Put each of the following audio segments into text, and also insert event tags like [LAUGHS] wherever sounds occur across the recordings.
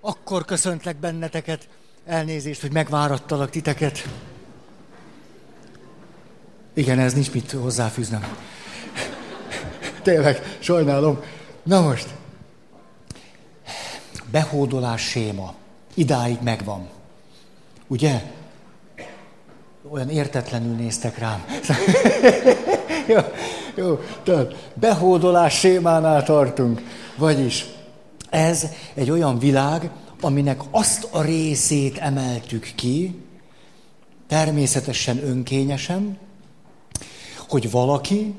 Akkor köszöntlek benneteket. Elnézést, hogy megvárattalak titeket. Igen, ez nincs mit hozzáfűznem. Tényleg, sajnálom. Na most. Behódolás séma. Idáig megvan. Ugye? Olyan értetlenül néztek rám. [LAUGHS] jó, jó, tehát behódolás sémánál tartunk. Vagyis ez egy olyan világ, aminek azt a részét emeltük ki, természetesen önkényesen, hogy valaki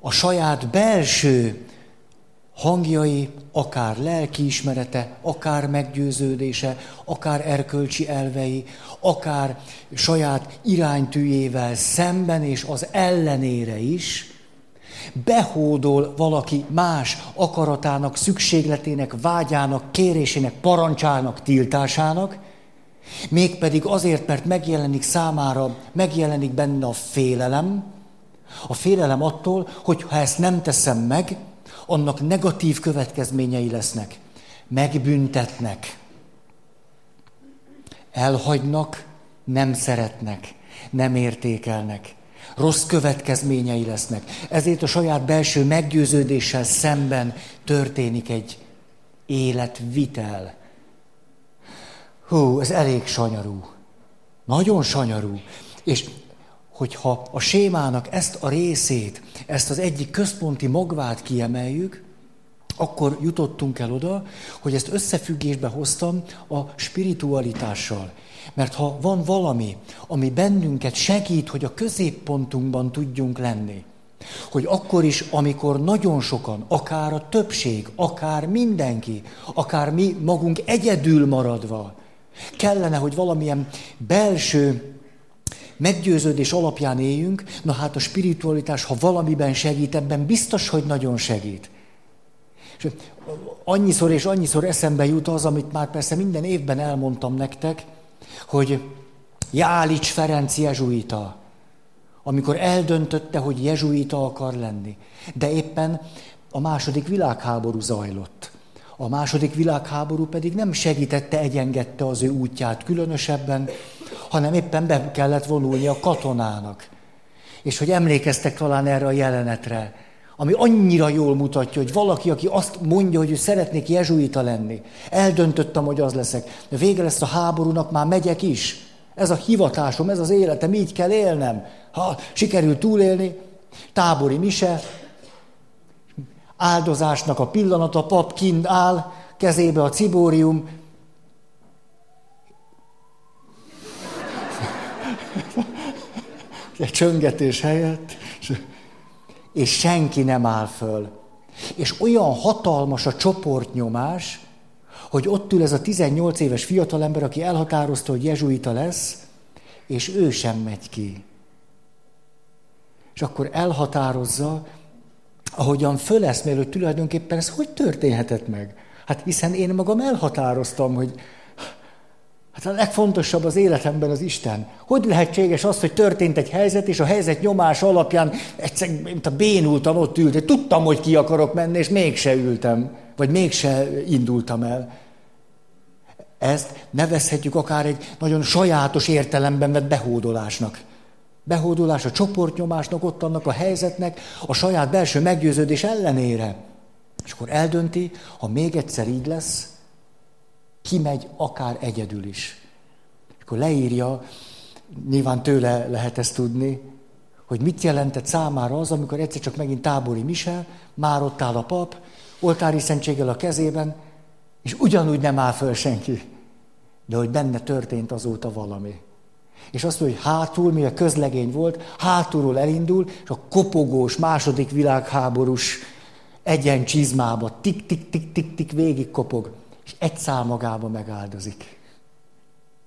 a saját belső hangjai, akár lelkiismerete, akár meggyőződése, akár erkölcsi elvei, akár saját iránytűjével szemben és az ellenére is, behódol valaki más akaratának, szükségletének, vágyának, kérésének, parancsának, tiltásának, mégpedig azért, mert megjelenik számára, megjelenik benne a félelem, a félelem attól, hogy ha ezt nem teszem meg, annak negatív következményei lesznek. Megbüntetnek, elhagynak, nem szeretnek, nem értékelnek. Rossz következményei lesznek. Ezért a saját belső meggyőződéssel szemben történik egy életvitel. Hú, ez elég sanyarú. Nagyon sanyarú. És hogyha a sémának ezt a részét, ezt az egyik központi magvát kiemeljük, akkor jutottunk el oda, hogy ezt összefüggésbe hoztam a spiritualitással. Mert ha van valami, ami bennünket segít, hogy a középpontunkban tudjunk lenni, hogy akkor is, amikor nagyon sokan, akár a többség, akár mindenki, akár mi magunk egyedül maradva, kellene, hogy valamilyen belső meggyőződés alapján éljünk, na hát a spiritualitás, ha valamiben segít, ebben biztos, hogy nagyon segít. És annyiszor és annyiszor eszembe jut az, amit már persze minden évben elmondtam nektek, hogy Jálics Ferenc jezsuita, amikor eldöntötte, hogy jezsuita akar lenni. De éppen a második világháború zajlott. A második világháború pedig nem segítette, egyengedte az ő útját különösebben, hanem éppen be kellett vonulni a katonának. És hogy emlékeztek talán erre a jelenetre, ami annyira jól mutatja, hogy valaki, aki azt mondja, hogy ő szeretnék jezsuita lenni, eldöntöttem, hogy az leszek, de vége lesz a háborúnak, már megyek is. Ez a hivatásom, ez az életem, így kell élnem. Ha sikerül túlélni, tábori mise, áldozásnak a pillanat, a pap kint áll, kezébe a cibórium, egy csöngetés helyett, és senki nem áll föl. És olyan hatalmas a csoportnyomás, hogy ott ül ez a 18 éves fiatalember, aki elhatározta, hogy jezsuita lesz, és ő sem megy ki. És akkor elhatározza, ahogyan föleszmél, hogy tulajdonképpen ez hogy történhetett meg? Hát hiszen én magam elhatároztam, hogy Hát a legfontosabb az életemben az Isten. Hogy lehetséges az, hogy történt egy helyzet, és a helyzet nyomás alapján egyszer, mint a bénultam, ott ült, tudtam, hogy ki akarok menni, és mégse ültem, vagy mégse indultam el. Ezt nevezhetjük akár egy nagyon sajátos értelemben vett behódolásnak. Behódolás a csoportnyomásnak, ott annak a helyzetnek, a saját belső meggyőződés ellenére. És akkor eldönti, ha még egyszer így lesz, kimegy akár egyedül is. Akkor leírja, nyilván tőle lehet ezt tudni, hogy mit jelentett számára az, amikor egyszer csak megint tábori mise, már ott áll a pap, oltári szentséggel a kezében, és ugyanúgy nem áll föl senki. De hogy benne történt azóta valami. És azt mondja, hogy hátul, mivel közlegény volt, hátulról elindul, és a kopogós második világháborús egyen csizmába tik-tik-tik-tik-tik végig kopog és egy szál magába megáldozik.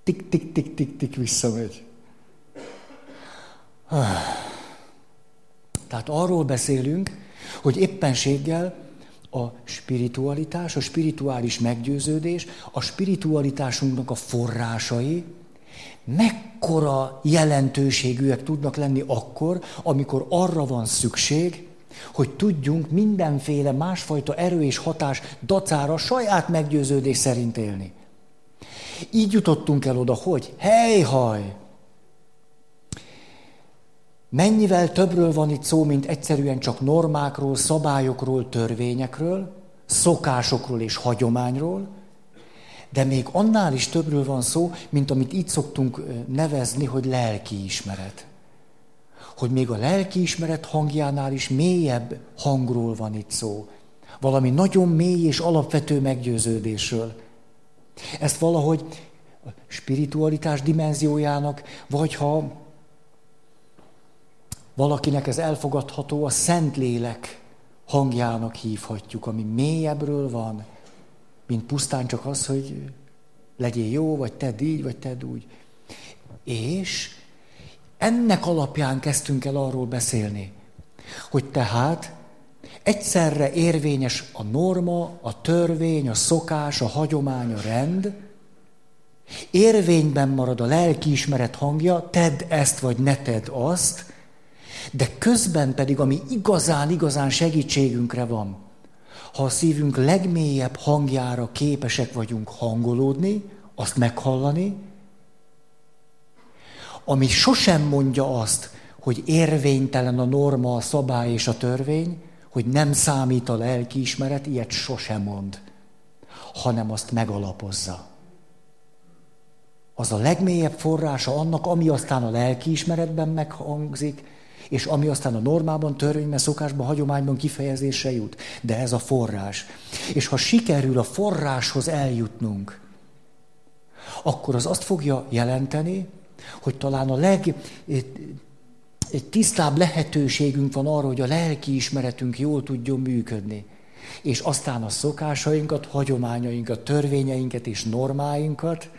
Tik, tik, tik, tik, tik visszamegy. Tehát arról beszélünk, hogy éppenséggel a spiritualitás, a spirituális meggyőződés, a spiritualitásunknak a forrásai mekkora jelentőségűek tudnak lenni akkor, amikor arra van szükség, hogy tudjunk mindenféle másfajta erő és hatás dacára saját meggyőződés szerint élni. Így jutottunk el oda, hogy hely-haj! Mennyivel többről van itt szó, mint egyszerűen csak normákról, szabályokról, törvényekről, szokásokról és hagyományról, de még annál is többről van szó, mint amit itt szoktunk nevezni, hogy lelkiismeret. Hogy még a lelkiismeret hangjánál is mélyebb hangról van itt szó. Valami nagyon mély és alapvető meggyőződésről. Ezt valahogy a spiritualitás dimenziójának, vagy ha valakinek ez elfogadható, a Szentlélek hangjának hívhatjuk, ami mélyebbről van, mint pusztán csak az, hogy legyél jó, vagy tedd így, vagy tedd úgy. És ennek alapján kezdtünk el arról beszélni, hogy tehát egyszerre érvényes a norma, a törvény, a szokás, a hagyomány, a rend, érvényben marad a lelkiismeret hangja, tedd ezt, vagy ne tedd azt, de közben pedig, ami igazán, igazán segítségünkre van, ha a szívünk legmélyebb hangjára képesek vagyunk hangolódni, azt meghallani, ami sosem mondja azt, hogy érvénytelen a norma, a szabály és a törvény, hogy nem számít a lelkiismeret, ilyet sosem mond, hanem azt megalapozza. Az a legmélyebb forrása annak, ami aztán a lelkiismeretben meghangzik, és ami aztán a normában, törvényben, szokásban, hagyományban kifejezésre jut. De ez a forrás. És ha sikerül a forráshoz eljutnunk, akkor az azt fogja jelenteni, hogy talán a leg egy tisztább lehetőségünk van arra, hogy a lelki ismeretünk jól tudjon működni. És aztán a szokásainkat, hagyományainkat, törvényeinket és normáinkat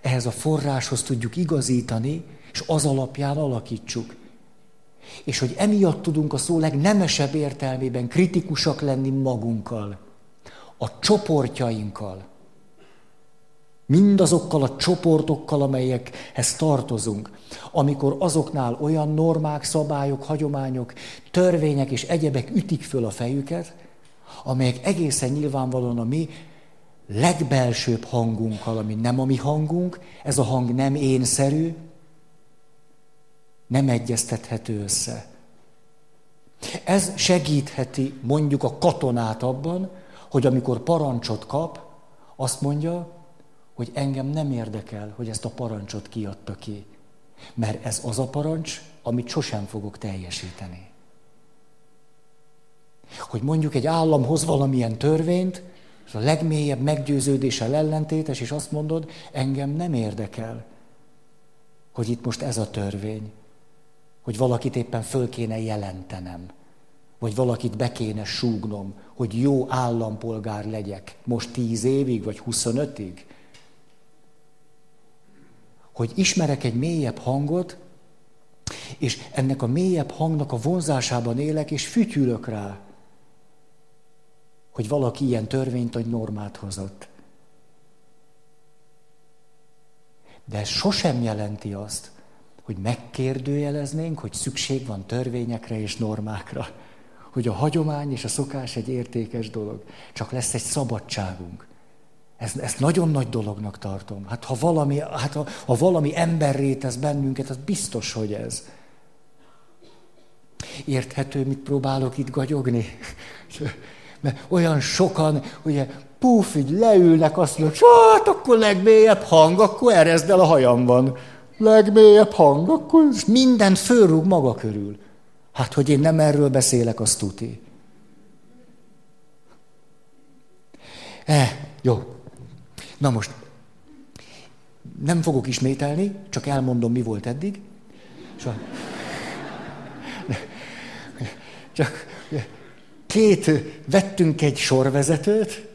ehhez a forráshoz tudjuk igazítani, és az alapján alakítsuk. És hogy emiatt tudunk a szó legnemesebb értelmében kritikusak lenni magunkkal, a csoportjainkkal, mindazokkal a csoportokkal, amelyekhez tartozunk, amikor azoknál olyan normák, szabályok, hagyományok, törvények és egyebek ütik föl a fejüket, amelyek egészen nyilvánvalóan a mi legbelsőbb hangunkkal, ami nem a mi hangunk, ez a hang nem énszerű, nem egyeztethető össze. Ez segítheti mondjuk a katonát abban, hogy amikor parancsot kap, azt mondja, hogy engem nem érdekel, hogy ezt a parancsot kiadta ki. Mert ez az a parancs, amit sosem fogok teljesíteni. Hogy mondjuk egy állam hoz valamilyen törvényt, és a legmélyebb meggyőződéssel ellentétes, és azt mondod, engem nem érdekel, hogy itt most ez a törvény hogy valakit éppen föl kéne jelentenem, vagy valakit be kéne súgnom, hogy jó állampolgár legyek, most tíz évig, vagy huszonötig. Hogy ismerek egy mélyebb hangot, és ennek a mélyebb hangnak a vonzásában élek, és fütyülök rá, hogy valaki ilyen törvényt vagy normát hozott. De ez sosem jelenti azt, hogy megkérdőjeleznénk, hogy szükség van törvényekre és normákra. Hogy a hagyomány és a szokás egy értékes dolog. Csak lesz egy szabadságunk. Ezt, ezt nagyon nagy dolognak tartom. Hát ha valami, hát ha, ha valami emberré tesz bennünket, az biztos, hogy ez. Érthető, mit próbálok itt gagyogni? [LAUGHS] Mert olyan sokan, ugye, puf, így leülnek, azt mondják, hát akkor legmélyebb hang, akkor erezd el a hajamban legmélyebb hang, akkor minden fölrúg maga körül. Hát, hogy én nem erről beszélek, azt tuti. Eh, jó. Na most, nem fogok ismételni, csak elmondom, mi volt eddig. Csak két, vettünk egy sorvezetőt,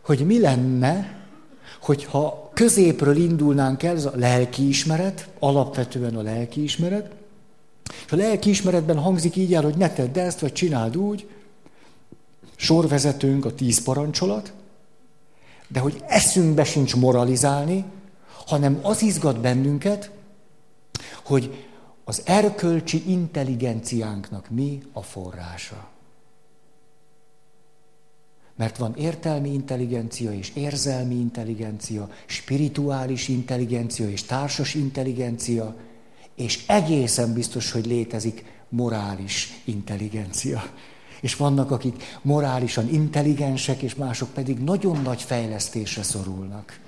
hogy mi lenne, hogyha középről indulnánk el, ez a lelkiismeret, alapvetően a lelkiismeret, és a lelkiismeretben hangzik így el, hogy ne tedd ezt, vagy csináld úgy, sorvezetőnk a tíz parancsolat, de hogy eszünkbe sincs moralizálni, hanem az izgat bennünket, hogy az erkölcsi intelligenciánknak mi a forrása. Mert van értelmi intelligencia és érzelmi intelligencia, spirituális intelligencia és társas intelligencia, és egészen biztos, hogy létezik morális intelligencia. És vannak, akik morálisan intelligensek, és mások pedig nagyon nagy fejlesztésre szorulnak.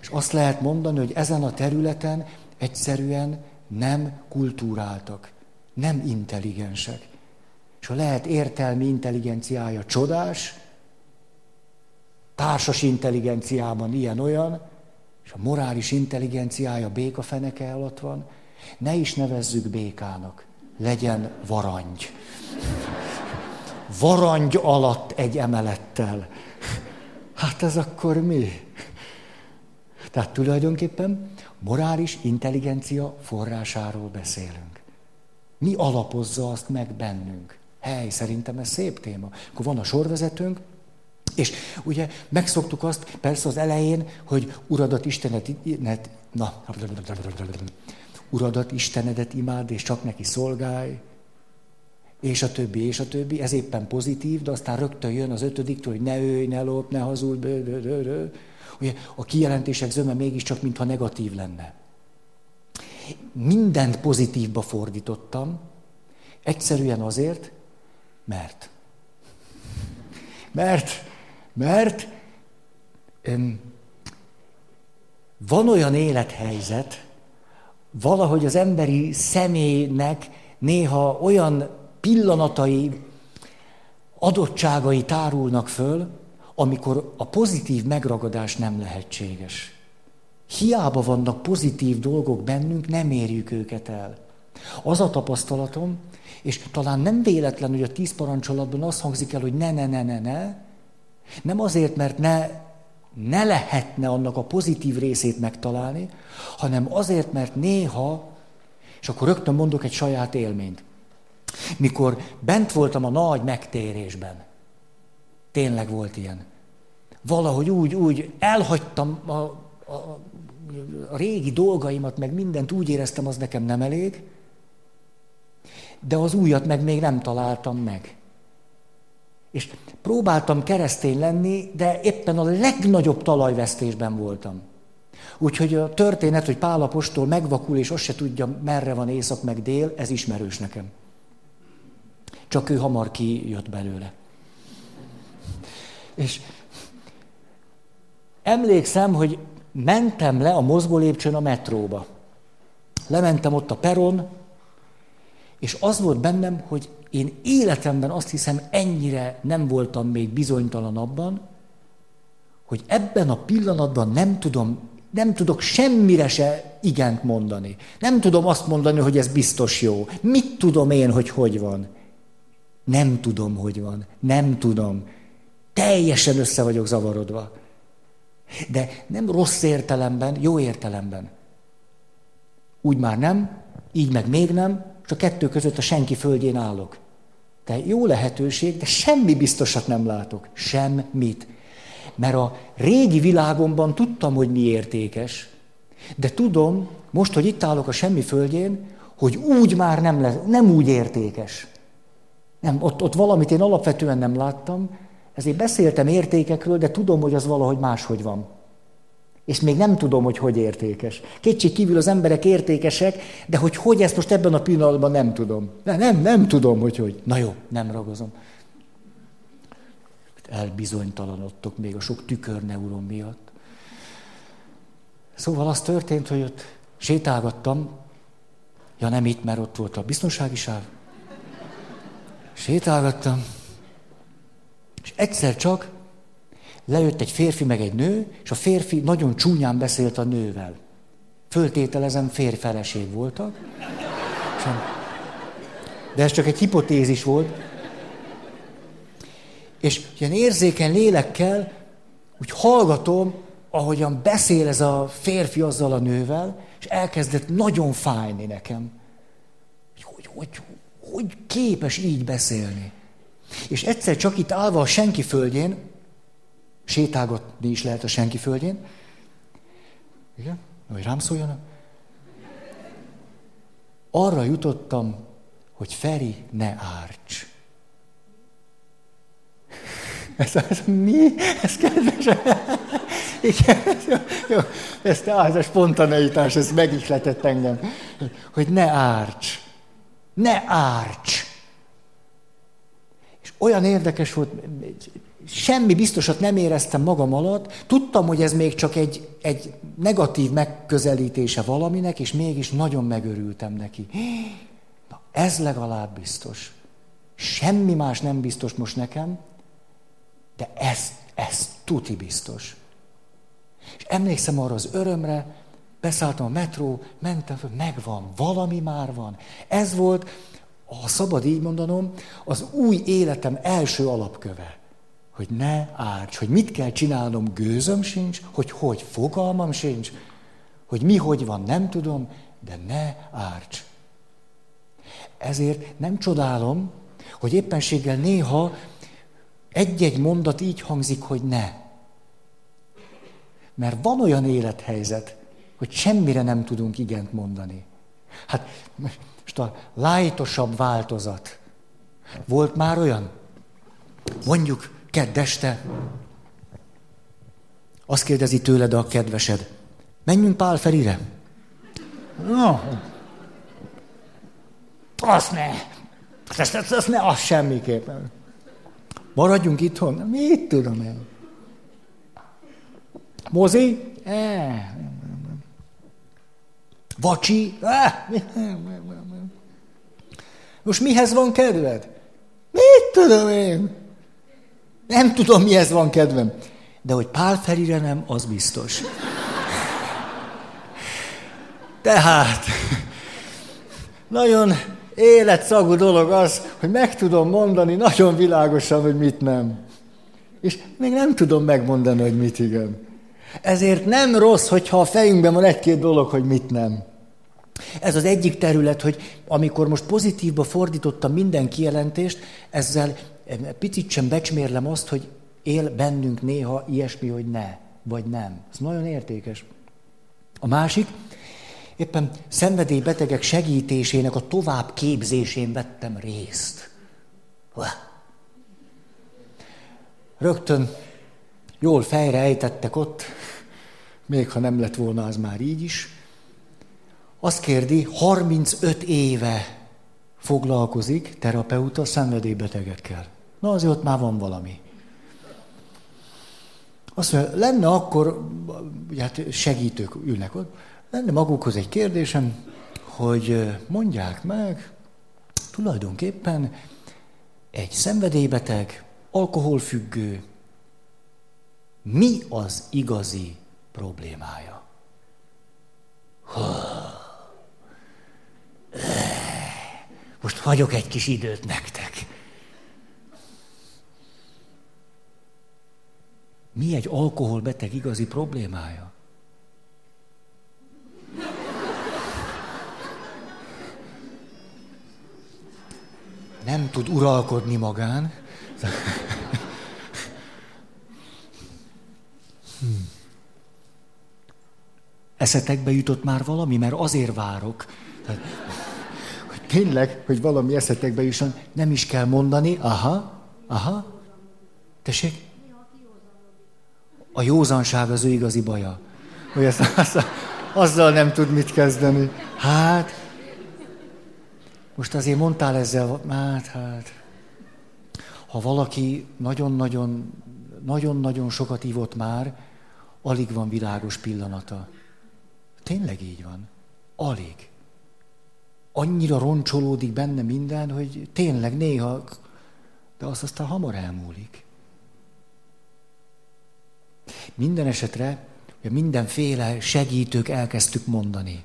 És azt lehet mondani, hogy ezen a területen egyszerűen nem kultúráltak, nem intelligensek. És ha lehet értelmi intelligenciája csodás, társas intelligenciában ilyen-olyan, és a morális intelligenciája béka feneke alatt van, ne is nevezzük békának, legyen varangy. Varangy alatt egy emelettel. Hát ez akkor mi? Tehát tulajdonképpen morális intelligencia forrásáról beszélünk. Mi alapozza azt meg bennünk? Hely, szerintem ez szép téma. Akkor van a sorvezetőnk, és ugye megszoktuk azt, persze az elején, hogy uradat Istenet, na, uradat Istenedet imád, és csak neki szolgálj, és a többi, és a többi. Ez éppen pozitív, de aztán rögtön jön az ötödiktől, hogy ne őj, ne lop, ne hazudj. Ugye a kijelentések zöme mégiscsak, mintha negatív lenne. Mindent pozitívba fordítottam, egyszerűen azért, mert. Mert, mert öm, van olyan élethelyzet, valahogy az emberi személynek néha olyan pillanatai, adottságai tárulnak föl, amikor a pozitív megragadás nem lehetséges. Hiába vannak pozitív dolgok bennünk, nem érjük őket el. Az a tapasztalatom, és talán nem véletlen, hogy a tíz parancsolatban azt hangzik el, hogy ne, ne, ne, ne, ne, nem azért, mert ne, ne lehetne annak a pozitív részét megtalálni, hanem azért, mert néha, és akkor rögtön mondok egy saját élményt. Mikor bent voltam a nagy megtérésben, tényleg volt ilyen, valahogy úgy, úgy elhagytam a, a, a régi dolgaimat, meg mindent úgy éreztem, az nekem nem elég, de az újat meg még nem találtam meg. És próbáltam keresztény lenni, de éppen a legnagyobb talajvesztésben voltam. Úgyhogy a történet, hogy Pálapostól megvakul, és azt se tudja, merre van észak meg dél, ez ismerős nekem. Csak ő hamar kijött belőle. És emlékszem, hogy mentem le a mozgólépcsőn a metróba. Lementem ott a peron, és az volt bennem, hogy én életemben azt hiszem ennyire nem voltam még bizonytalan abban, hogy ebben a pillanatban nem tudom, nem tudok semmire se igent mondani. Nem tudom azt mondani, hogy ez biztos jó. Mit tudom én, hogy hogy van? Nem tudom, hogy van. Nem tudom. Teljesen össze vagyok zavarodva. De nem rossz értelemben, jó értelemben. Úgy már nem, így meg még nem, és a kettő között a senki földjén állok. De jó lehetőség, de semmi biztosat nem látok. Semmit. Mert a régi világomban tudtam, hogy mi értékes, de tudom, most, hogy itt állok a semmi földjén, hogy úgy már nem, lesz, nem úgy értékes. Nem, ott, ott valamit én alapvetően nem láttam, ezért beszéltem értékekről, de tudom, hogy az valahogy máshogy van. És még nem tudom, hogy hogy értékes. Kétség kívül az emberek értékesek, de hogy hogy ezt most ebben a pillanatban nem tudom. Nem, nem, nem tudom, hogy hogy. Na jó, nem ragozom. Elbizonytalanodtok még a sok tükörneuron miatt. Szóval az történt, hogy ott sétálgattam, ja nem itt, mert ott volt a biztonsági sáv. Sétálgattam, és egyszer csak Lejött egy férfi meg egy nő, és a férfi nagyon csúnyán beszélt a nővel. Föltételezem, férfeleség voltak. De ez csak egy hipotézis volt. És ilyen érzékeny lélekkel úgy hallgatom, ahogyan beszél ez a férfi azzal a nővel, és elkezdett nagyon fájni nekem. Hogy, hogy, hogy képes így beszélni? És egyszer csak itt állva a senki földjén, sétálgatni is lehet a senki földjén. Igen? Hogy rám szóljon? arra jutottam, hogy Feri, ne árts. [LAUGHS] Ez, ez mi? Ez kedves. [LAUGHS] Igen, jó, jó. Ez, ez a spontaneitás, ez megihletett engem. Hogy ne árts. Ne árts. És olyan érdekes volt, semmi biztosat nem éreztem magam alatt, tudtam, hogy ez még csak egy, egy negatív megközelítése valaminek, és mégis nagyon megörültem neki. Na, ez legalább biztos. Semmi más nem biztos most nekem, de ez, ez tuti biztos. És emlékszem arra az örömre, beszálltam a metró, mentem, megvan, valami már van. Ez volt, ha szabad így mondanom, az új életem első alapköve. Hogy ne árts, hogy mit kell csinálnom, gőzöm sincs, hogy hogy fogalmam sincs, hogy mi hogy van, nem tudom, de ne árts. Ezért nem csodálom, hogy éppenséggel néha egy-egy mondat így hangzik, hogy ne. Mert van olyan élethelyzet, hogy semmire nem tudunk igent mondani. Hát most a lájtosabb változat. Volt már olyan? Mondjuk kedd este. Azt kérdezi tőled a kedvesed. Menjünk Pál Ferire. No. Azt ne. Azt, azt, azt ne, az semmiképpen. Maradjunk itthon? Mit tudom én? Mozi? Eh. Vacsi? Eh. Most mihez van kedved? Mit tudom én? Nem tudom, mihez van kedvem. De hogy Pál Ferire nem, az biztos. Tehát, nagyon életszagú dolog az, hogy meg tudom mondani nagyon világosan, hogy mit nem. És még nem tudom megmondani, hogy mit igen. Ezért nem rossz, hogyha a fejünkben van egy-két dolog, hogy mit nem. Ez az egyik terület, hogy amikor most pozitívba fordítottam minden kijelentést, ezzel picit sem becsmérlem azt, hogy él bennünk néha ilyesmi, hogy ne, vagy nem. Ez nagyon értékes. A másik, éppen szenvedélybetegek segítésének a tovább képzésén vettem részt. Rögtön jól fejre ott, még ha nem lett volna az már így is. Azt kérdi, 35 éve foglalkozik terapeuta szenvedélybetegekkel. Na azért ott már van valami. Azt mondja, lenne akkor, hát segítők ülnek ott, lenne magukhoz egy kérdésem, hogy mondják meg, tulajdonképpen egy szenvedélybeteg, alkoholfüggő, mi az igazi problémája? Most hagyok egy kis időt nektek. Mi egy alkoholbeteg igazi problémája? Nem tud uralkodni magán. Hmm. Eszetekbe jutott már valami, mert azért várok. Tehát, hogy tényleg, hogy valami eszetekbe jusson, nem is kell mondani. Aha, aha. Tessék? A józanság az ő igazi baja. Hogy ezt, azzal, azzal nem tud mit kezdeni. Hát, most azért mondtál ezzel, hát, hát. Ha valaki nagyon-nagyon, nagyon-nagyon sokat ívott már, alig van világos pillanata. Tényleg így van. Alig. Annyira roncsolódik benne minden, hogy tényleg néha, de azt aztán hamar elmúlik. Minden esetre mindenféle segítők elkezdtük mondani.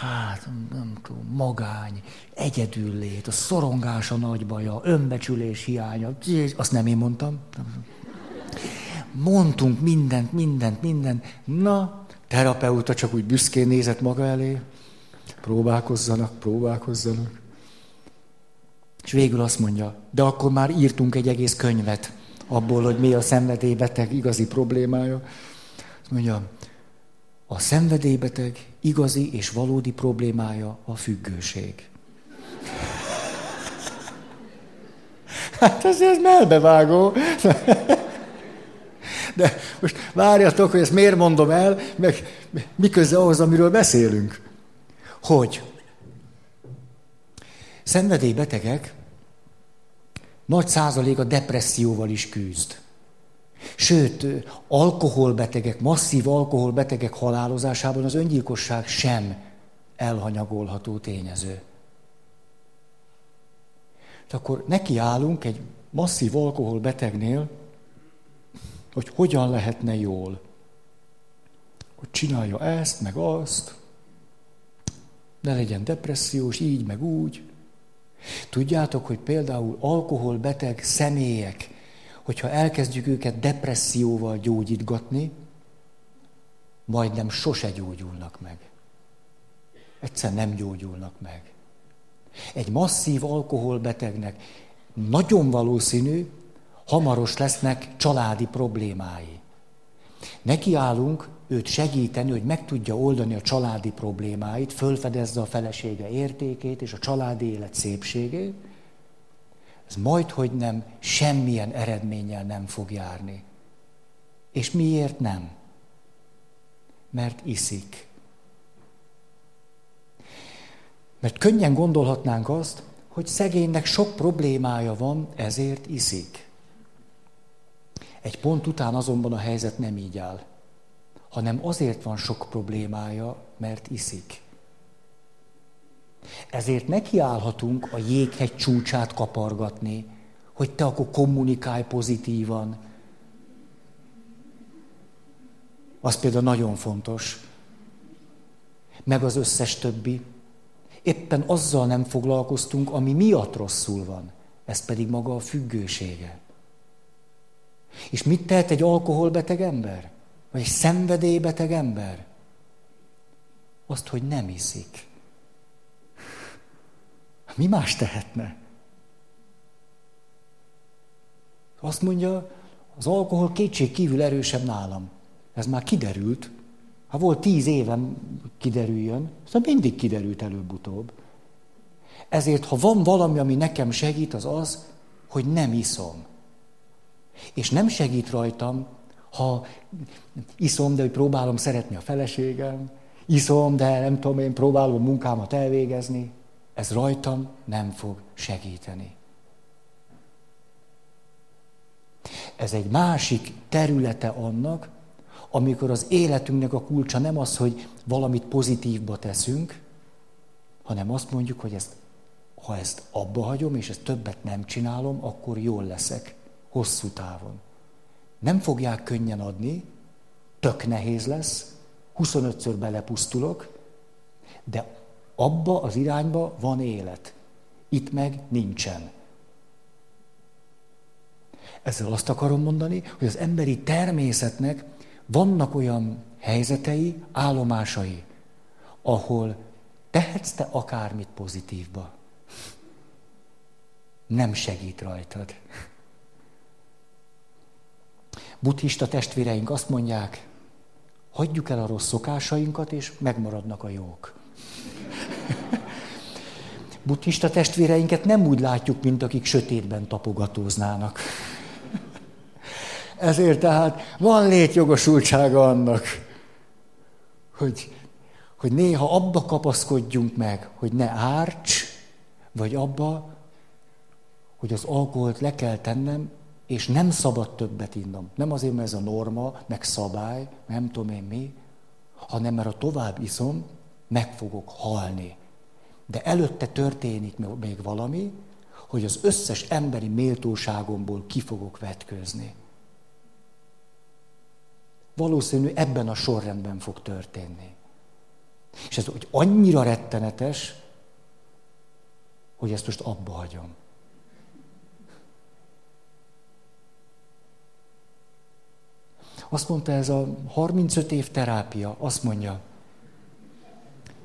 Hát, nem tudom, magány, egyedüllét, a szorongás a nagy baja, önbecsülés hiánya, azt nem én mondtam. Mondtunk mindent, mindent, mindent. Na, terapeuta csak úgy büszkén nézett maga elé. Próbálkozzanak, próbálkozzanak. És végül azt mondja, de akkor már írtunk egy egész könyvet abból, hogy mi a szenvedélybeteg igazi problémája. Azt mondja, A szenvedélybeteg igazi és valódi problémája a függőség. Hát ez, ez melbevágó. De most várjatok, hogy ezt miért mondom el, meg mi köze ahhoz, amiről beszélünk. Hogy szenvedélybetegek nagy százalék a depresszióval is küzd. Sőt, alkoholbetegek, masszív alkoholbetegek halálozásában az öngyilkosság sem elhanyagolható tényező. Tehát akkor nekiállunk egy masszív alkoholbetegnél, hogy hogyan lehetne jól. Hogy csinálja ezt, meg azt, ne legyen depressziós, így, meg úgy. Tudjátok, hogy például alkoholbeteg személyek, hogyha elkezdjük őket depresszióval gyógyítgatni, majdnem sose gyógyulnak meg. Egyszer nem gyógyulnak meg. Egy masszív alkoholbetegnek nagyon valószínű, hamaros lesznek családi problémái. Nekiállunk őt segíteni, hogy meg tudja oldani a családi problémáit, fölfedezze a felesége értékét és a családi élet szépségét, ez majd, hogy nem, semmilyen eredménnyel nem fog járni. És miért nem? Mert iszik. Mert könnyen gondolhatnánk azt, hogy szegénynek sok problémája van, ezért iszik. Egy pont után azonban a helyzet nem így áll, hanem azért van sok problémája, mert iszik. Ezért nekiállhatunk a jéghegy csúcsát kapargatni, hogy te akkor kommunikálj pozitívan. Az például nagyon fontos. Meg az összes többi. Éppen azzal nem foglalkoztunk, ami miatt rosszul van. Ez pedig maga a függősége. És mit tehet egy alkoholbeteg ember? Vagy egy szenvedélybeteg ember? Azt, hogy nem iszik. Mi más tehetne? Azt mondja, az alkohol kétség kívül erősebb nálam. Ez már kiderült. Ha volt tíz évem kiderüljön, szóval mindig kiderült előbb-utóbb. Ezért, ha van valami, ami nekem segít, az az, hogy nem iszom. És nem segít rajtam, ha iszom, de hogy próbálom szeretni a feleségem, iszom, de nem tudom, én próbálom munkámat elvégezni. Ez rajtam nem fog segíteni. Ez egy másik területe annak, amikor az életünknek a kulcsa nem az, hogy valamit pozitívba teszünk, hanem azt mondjuk, hogy ezt, ha ezt abba hagyom, és ezt többet nem csinálom, akkor jól leszek hosszú távon. Nem fogják könnyen adni, tök nehéz lesz, 25-ször belepusztulok, de abba az irányba van élet. Itt meg nincsen. Ezzel azt akarom mondani, hogy az emberi természetnek vannak olyan helyzetei, állomásai, ahol tehetsz te akármit pozitívba. Nem segít rajtad. Buddhista testvéreink azt mondják, hagyjuk el a rossz szokásainkat, és megmaradnak a jók. [LAUGHS] Buddhista testvéreinket nem úgy látjuk, mint akik sötétben tapogatóznának. [LAUGHS] Ezért tehát van létjogosultsága annak, hogy, hogy néha abba kapaszkodjunk meg, hogy ne árts, vagy abba, hogy az alkoholt le kell tennem, és nem szabad többet innom. Nem azért, mert ez a norma, meg szabály, nem tudom én mi, hanem mert ha tovább iszom, meg fogok halni. De előtte történik még valami, hogy az összes emberi méltóságomból ki fogok vetkőzni. Valószínű ebben a sorrendben fog történni. És ez hogy annyira rettenetes, hogy ezt most abba hagyom. Azt mondta ez a 35 év terápia, azt mondja,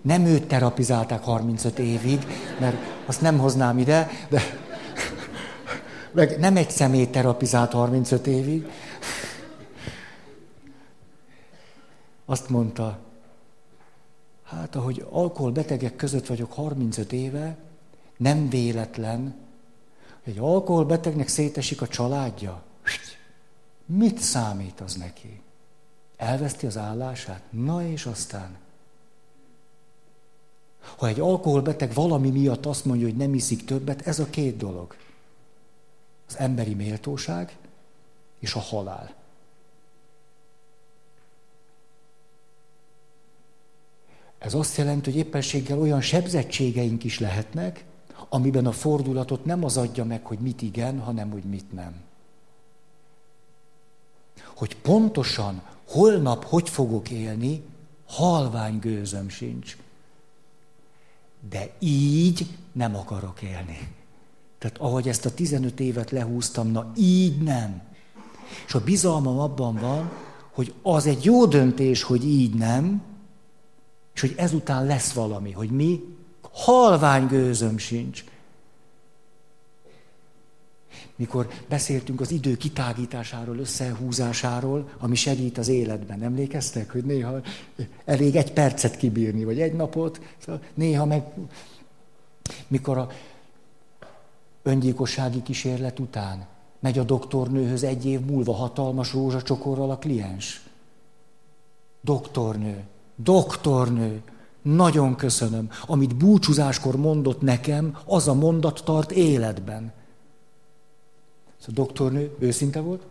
nem őt terapizálták 35 évig, mert azt nem hoznám ide, de meg nem egy személy terapizált 35 évig. Azt mondta, Hát, ahogy alkoholbetegek között vagyok 35 éve, nem véletlen, hogy egy alkoholbetegnek szétesik a családja. Mit számít az neki? Elveszti az állását? Na és aztán. Ha egy alkoholbeteg valami miatt azt mondja, hogy nem iszik többet, ez a két dolog. Az emberi méltóság és a halál. Ez azt jelenti, hogy éppenséggel olyan sebzettségeink is lehetnek, amiben a fordulatot nem az adja meg, hogy mit igen, hanem hogy mit nem. Hogy pontosan holnap hogy fogok élni, halvány gőzöm sincs. De így nem akarok élni. Tehát ahogy ezt a 15 évet lehúztam, na így nem. És a bizalmam abban van, hogy az egy jó döntés, hogy így nem, és hogy ezután lesz valami, hogy mi halvány gőzöm sincs. Mikor beszéltünk az idő kitágításáról, összehúzásáról, ami segít az életben. Emlékeztek, hogy néha elég egy percet kibírni, vagy egy napot, szóval néha meg, mikor a öngyilkossági kísérlet után megy a doktornőhöz egy év múlva hatalmas rózsacsokorral a kliens. Doktornő, doktornő, nagyon köszönöm. Amit búcsúzáskor mondott nekem, az a mondat tart életben. A doktornő őszinte volt?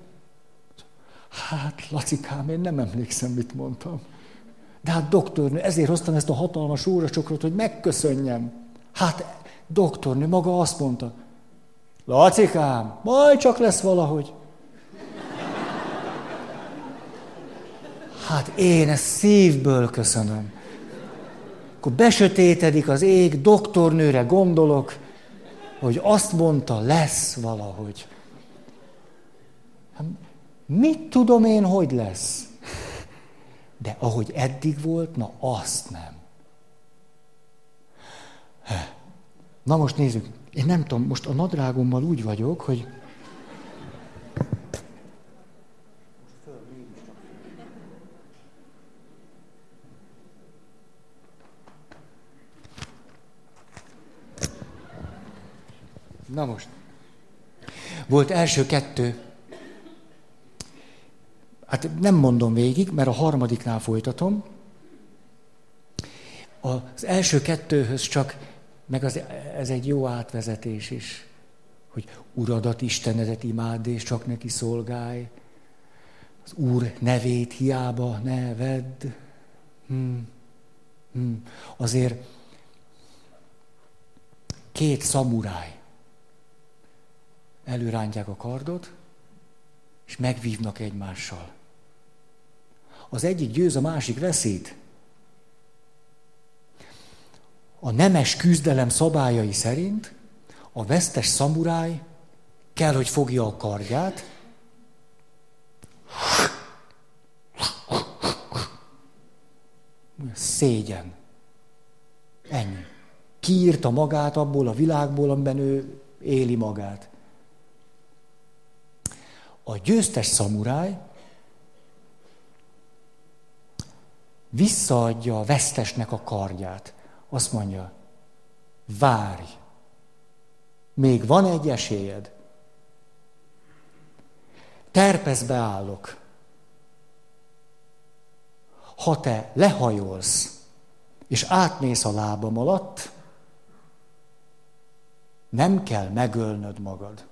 Hát, Lacikám, én nem emlékszem, mit mondtam. De hát doktornő, ezért hoztam ezt a hatalmas óracsokrot, hogy megköszönjem. Hát, doktornő maga azt mondta, Lacikám, majd csak lesz valahogy. Hát én ezt szívből köszönöm. Akkor besötétedik az ég, doktornőre gondolok, hogy azt mondta, lesz valahogy. Mit tudom én, hogy lesz? De ahogy eddig volt, na azt nem. Na most nézzük. Én nem tudom, most a nadrágommal úgy vagyok, hogy Na most. Volt első kettő. Hát nem mondom végig, mert a harmadiknál folytatom. Az első kettőhöz csak, meg az, ez egy jó átvezetés is, hogy Uradat, Istenedet imád, és csak neki szolgálj. Az Úr nevét hiába ne. Hmm. Hmm. Azért két szamuráj előrántják a kardot, és megvívnak egymással. Az egyik győz, a másik veszít. A nemes küzdelem szabályai szerint a vesztes szamuráj kell, hogy fogja a kardját, szégyen. Ennyi. Kiírta magát abból a világból, amiben ő éli magát. A győztes szamuráj visszaadja a vesztesnek a kardját. Azt mondja, várj, még van egy esélyed. Terpezbe állok. Ha te lehajolsz, és átmész a lábam alatt, nem kell megölnöd magad.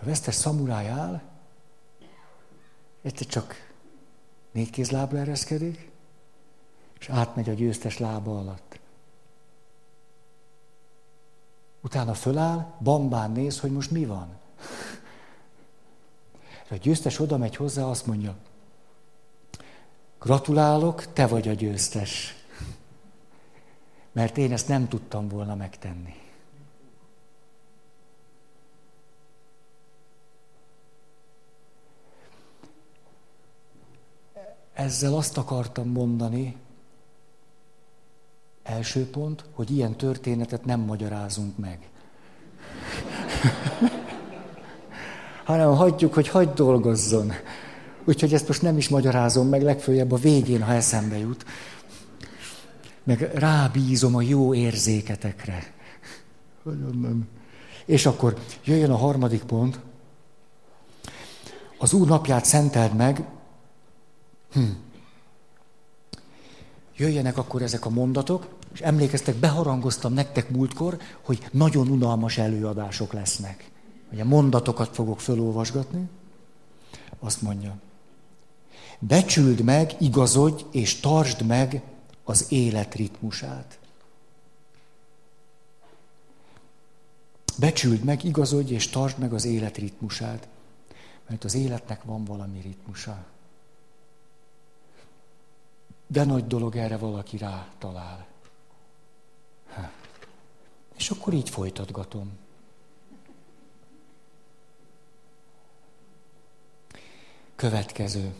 A vesztes szamuráj áll, egyszer csak négy kézlábra ereszkedik, és átmegy a győztes lába alatt. Utána föláll, bambán néz, hogy most mi van. A győztes oda megy hozzá, azt mondja, gratulálok, te vagy a győztes. Mert én ezt nem tudtam volna megtenni. Ezzel azt akartam mondani, első pont, hogy ilyen történetet nem magyarázunk meg. [LAUGHS] hanem hagyjuk, hogy hagyd dolgozzon. Úgyhogy ezt most nem is magyarázom meg, legfőjebb a végén, ha eszembe jut. Meg rábízom a jó érzéketekre. nem. És akkor jöjjön a harmadik pont. Az Úr napját szenteld meg. Hm. Jöjjenek akkor ezek a mondatok, és emlékeztek, beharangoztam nektek múltkor, hogy nagyon unalmas előadások lesznek. Ugye mondatokat fogok felolvasgatni. Azt mondja. Becsüld meg, igazodj és tartsd meg az élet ritmusát. Becsüld meg, igazodj és tartsd meg az élet ritmusát. Mert az életnek van valami ritmusa. De nagy dolog erre valaki rá talál. Ha. És akkor így folytatgatom. Következő.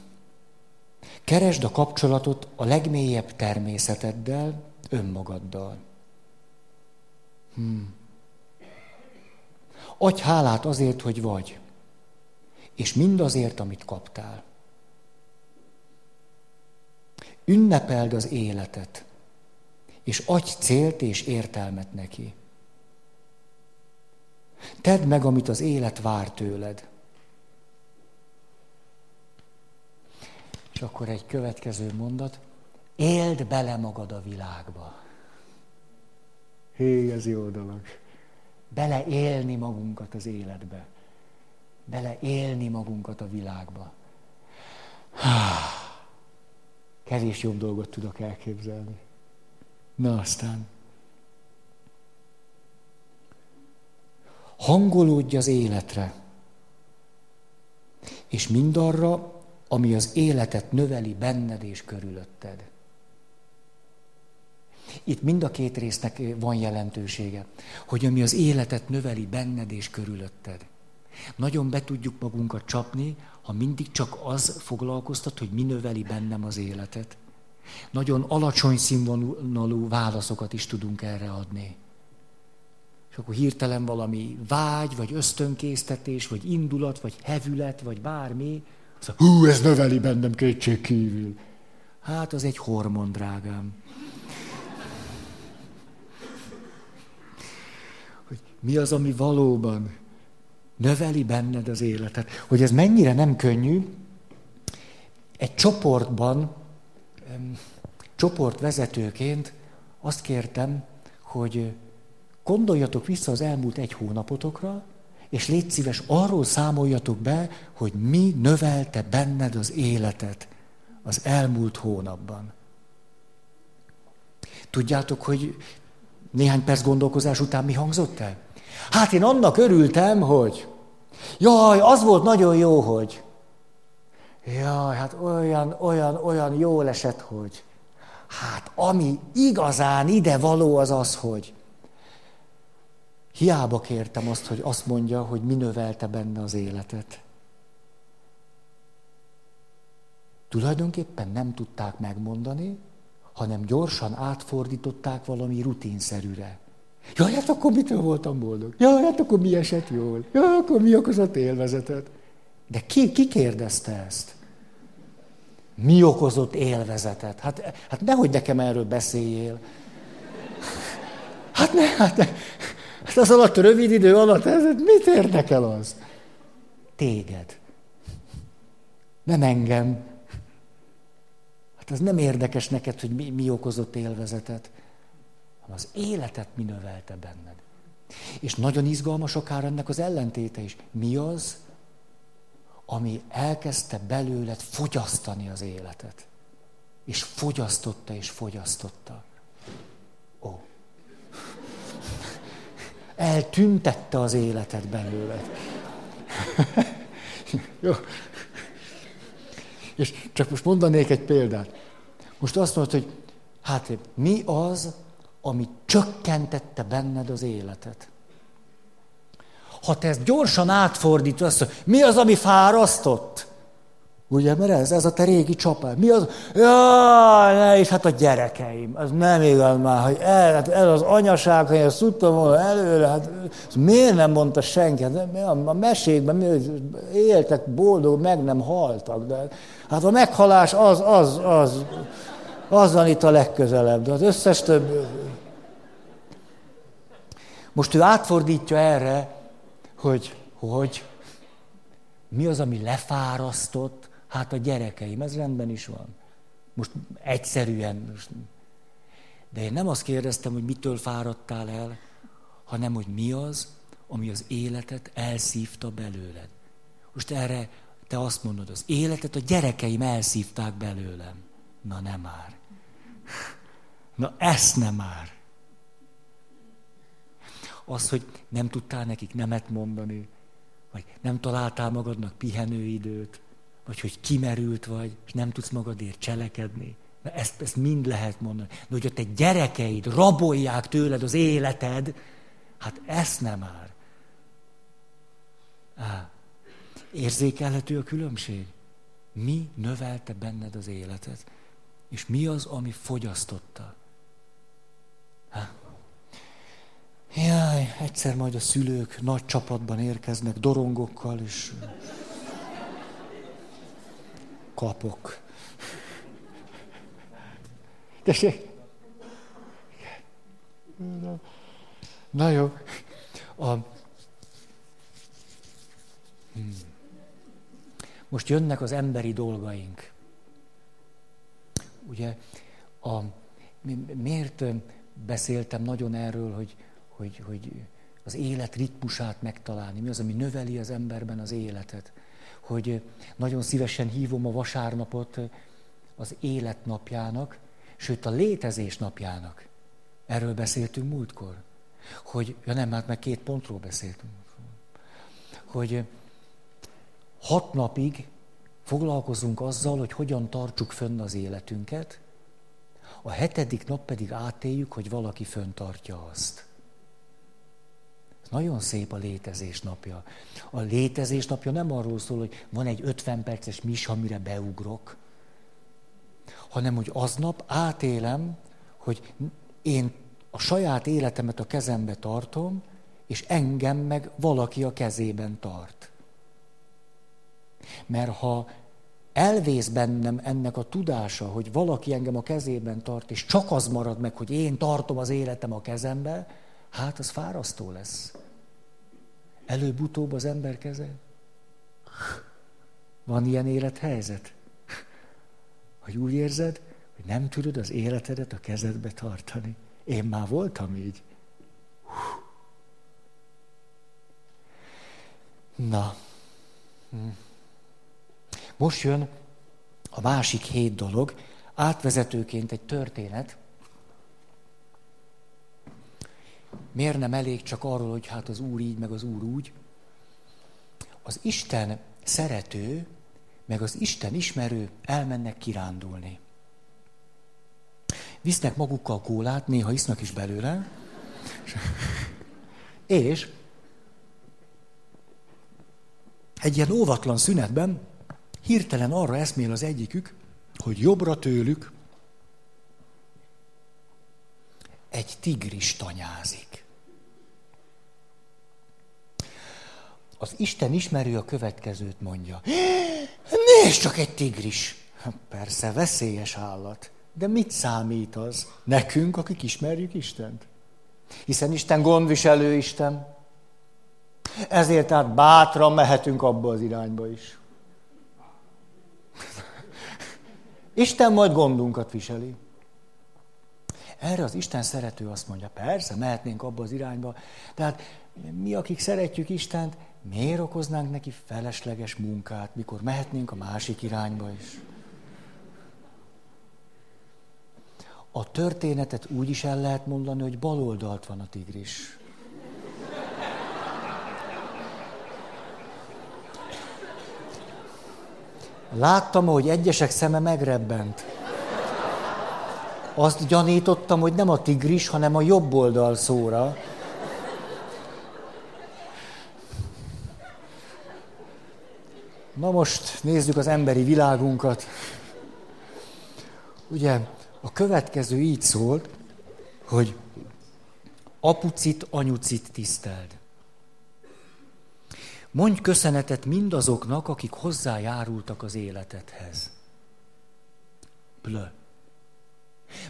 Keresd a kapcsolatot a legmélyebb természeteddel, önmagaddal. Hmm. Adj hálát azért, hogy vagy, és mindazért, amit kaptál. Ünnepeld az életet, és adj célt és értelmet neki. Tedd meg, amit az élet vár tőled. És akkor egy következő mondat. Éld bele magad a világba. Hé, ez jó dolog. Beleélni magunkat az életbe. Beleélni magunkat a világba. Kevés jobb dolgot tudok elképzelni. Na aztán. Hangolódj az életre, és mindarra, ami az életet növeli benned és körülötted. Itt mind a két résznek van jelentősége, hogy ami az életet növeli benned és körülötted. Nagyon be tudjuk magunkat csapni, ha mindig csak az foglalkoztat, hogy mi növeli bennem az életet. Nagyon alacsony színvonalú válaszokat is tudunk erre adni. És akkor hirtelen valami vágy, vagy ösztönkésztetés, vagy indulat, vagy hevület, vagy bármi, azt mondja, hú, ez növeli bennem kétség kívül. Hát az egy hormon, drágám. Hogy mi az, ami valóban növeli benned az életet. Hogy ez mennyire nem könnyű, egy csoportban, csoportvezetőként azt kértem, hogy gondoljatok vissza az elmúlt egy hónapotokra, és légy szíves, arról számoljatok be, hogy mi növelte benned az életet az elmúlt hónapban. Tudjátok, hogy néhány perc gondolkozás után mi hangzott el? Hát én annak örültem, hogy jaj, az volt nagyon jó, hogy jaj, hát olyan, olyan, olyan jól esett, hogy hát ami igazán ide való az az, hogy Hiába kértem azt, hogy azt mondja, hogy mi növelte benne az életet. Tulajdonképpen nem tudták megmondani, hanem gyorsan átfordították valami rutinszerűre. Jaj, hát akkor mitől voltam boldog? Jaj, hát akkor mi esett jól? Jaj, akkor mi okozott élvezetet? De ki, ki kérdezte ezt? Mi okozott élvezetet? Hát, hát nehogy nekem erről beszéljél. Hát ne, hát ne. Hát az alatt a rövid idő alatt, ez, mit érdekel az? Téged. Nem engem. Hát az nem érdekes neked, hogy mi, mi okozott élvezetet, az életet mi növelte benned. És nagyon izgalmas akár ennek az ellentéte is. Mi az, ami elkezdte belőled fogyasztani az életet? És fogyasztotta és fogyasztotta. eltüntette az életet belőled. [LAUGHS] Jó. És csak most mondanék egy példát. Most azt mondod, hogy hát mi az, ami csökkentette benned az életet? Ha te ezt gyorsan átfordítod, azt mondod, mi az, ami fárasztott? Ugye, mert ez, ez a te régi csapád. Mi az? Jaj, ne, és hát a gyerekeim. Az nem igaz már, hogy el, hát ez az anyaság, hogy ezt tudtam volna előre, hát ez miért nem mondta senki? Hát, a mesékben mi, éltek boldog, meg nem haltak. De hát a meghalás az, az, az, az van itt a legközelebb. De az összes több... Most ő átfordítja erre, hogy, hogy mi az, ami lefárasztott, Hát a gyerekeim, ez rendben is van. Most egyszerűen. Most... De én nem azt kérdeztem, hogy mitől fáradtál el, hanem hogy mi az, ami az életet elszívta belőled. Most erre te azt mondod, az életet a gyerekeim elszívták belőlem. Na nem már. Na ezt nem már. Az, hogy nem tudtál nekik nemet mondani, vagy nem találtál magadnak pihenőidőt, vagy hogy kimerült vagy, és nem tudsz magadért cselekedni. Na ezt, ezt mind lehet mondani. De hogy a te gyerekeid rabolják tőled az életed, hát ezt nem már. Á, érzékelhető a különbség? Mi növelte benned az életet? És mi az, ami fogyasztotta? Há. Jaj, egyszer majd a szülők nagy csapatban érkeznek, dorongokkal, és kapok. Tessék? Na jó. A... Hmm. Most jönnek az emberi dolgaink. Ugye, a, miért beszéltem nagyon erről, hogy, hogy, hogy az élet ritmusát megtalálni? Mi az, ami növeli az emberben az életet? hogy nagyon szívesen hívom a vasárnapot az életnapjának, sőt a létezés napjának. Erről beszéltünk múltkor. Hogy, ja nem, hát meg két pontról beszéltünk. Hogy hat napig foglalkozunk azzal, hogy hogyan tartsuk fönn az életünket, a hetedik nap pedig átéljük, hogy valaki föntartja azt. Nagyon szép a létezés napja. A létezés napja nem arról szól, hogy van egy 50 perces mis, amire beugrok, hanem hogy aznap átélem, hogy én a saját életemet a kezembe tartom, és engem meg valaki a kezében tart. Mert ha elvész bennem ennek a tudása, hogy valaki engem a kezében tart, és csak az marad meg, hogy én tartom az életem a kezembe, hát az fárasztó lesz. Előbb-utóbb az ember keze. Van ilyen élethelyzet? Hogy úgy érzed, hogy nem tudod az életedet a kezedbe tartani. Én már voltam így. Na. Hm. Most jön a másik hét dolog, átvezetőként egy történet, Miért nem elég csak arról, hogy hát az Úr így, meg az Úr úgy? Az Isten szerető, meg az Isten ismerő elmennek kirándulni. Visznek magukkal kólát, néha isznak is belőle, és egy ilyen óvatlan szünetben hirtelen arra eszmél az egyikük, hogy jobbra tőlük egy tigris tanyázik. Az Isten ismerő a következőt mondja. Nézd csak egy tigris! Persze, veszélyes állat. De mit számít az nekünk, akik ismerjük Istent? Hiszen Isten gondviselő Isten. Ezért tehát bátran mehetünk abba az irányba is. Isten majd gondunkat viseli. Erre az Isten szerető azt mondja, persze, mehetnénk abba az irányba, tehát mi, akik szeretjük Istent, miért okoznánk neki felesleges munkát, mikor mehetnénk a másik irányba is? A történetet úgy is el lehet mondani, hogy baloldalt van a tigris. Láttam, hogy egyesek szeme megrebbent. Azt gyanítottam, hogy nem a tigris, hanem a jobb oldal szóra. Na most nézzük az emberi világunkat. Ugye a következő így szólt, hogy apucit, anyucit tiszteld. Mondj köszönetet mindazoknak, akik hozzájárultak az életedhez. Plö.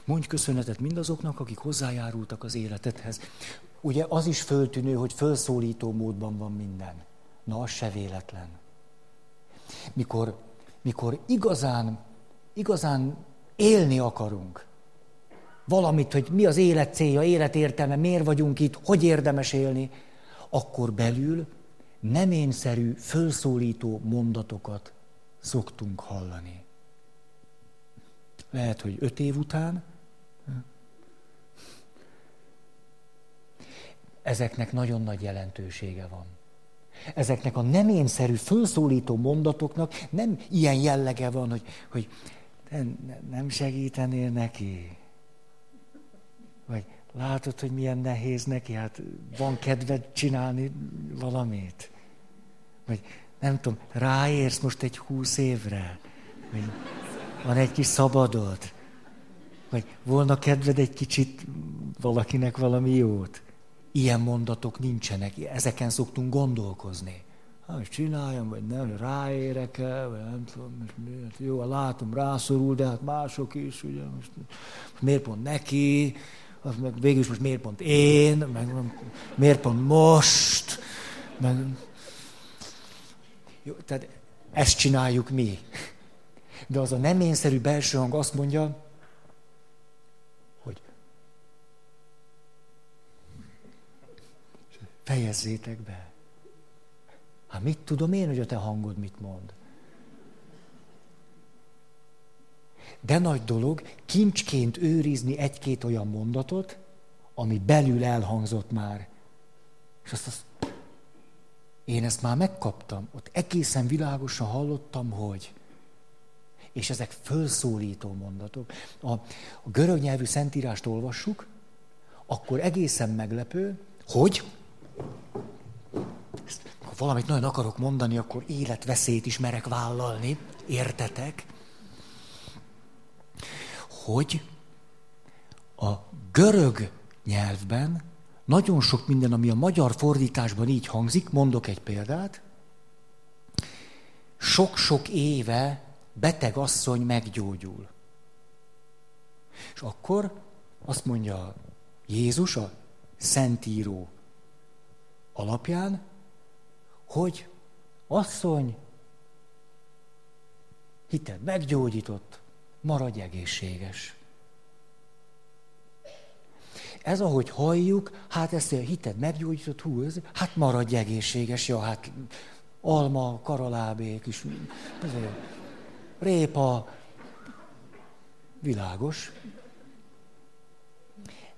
Mondj köszönetet mindazoknak, akik hozzájárultak az életedhez. Ugye az is föltűnő, hogy fölszólító módban van minden. Na, az se véletlen. Mikor, mikor igazán, igazán élni akarunk, valamit, hogy mi az élet célja, élet értelme, miért vagyunk itt, hogy érdemes élni, akkor belül nem énszerű, fölszólító mondatokat szoktunk hallani. Lehet, hogy öt év után. Ezeknek nagyon nagy jelentősége van. Ezeknek a nem énszerű, fölszólító mondatoknak nem ilyen jellege van, hogy, hogy nem segítenél neki. Vagy látod, hogy milyen nehéz neki, hát van kedved csinálni valamit. Vagy nem tudom, ráérsz most egy húsz évre. Vagy van egy kis szabadod. Vagy volna kedved egy kicsit valakinek valami jót. Ilyen mondatok nincsenek, ezeken szoktunk gondolkozni. Hát csináljam, vagy nem, ráérek-e, vagy nem tudom, most miért. Jó, látom, rászorul, de hát mások is, ugye, most, most miért pont neki, az meg végül is most miért pont én, meg miért pont most, meg... Jó, tehát ezt csináljuk mi. De az a nem énszerű belső hang azt mondja, hogy fejezzétek be. Hát mit tudom én, hogy a te hangod mit mond? De nagy dolog kincsként őrizni egy-két olyan mondatot, ami belül elhangzott már. És azt, azt én ezt már megkaptam. Ott egészen világosan hallottam, hogy. És ezek fölszólító mondatok. A, a görög nyelvű szentírást olvassuk, akkor egészen meglepő, hogy ha valamit nagyon akarok mondani, akkor életveszélyt is merek vállalni, értetek? Hogy a görög nyelvben nagyon sok minden, ami a magyar fordításban így hangzik, mondok egy példát, sok-sok éve beteg asszony meggyógyul. És akkor azt mondja Jézus a Szentíró alapján, hogy asszony, hited meggyógyított, maradj egészséges. Ez, ahogy halljuk, hát ezt a hited meggyógyított, hú, ez, hát maradj egészséges, ja, hát alma, karalábék is, répa, világos.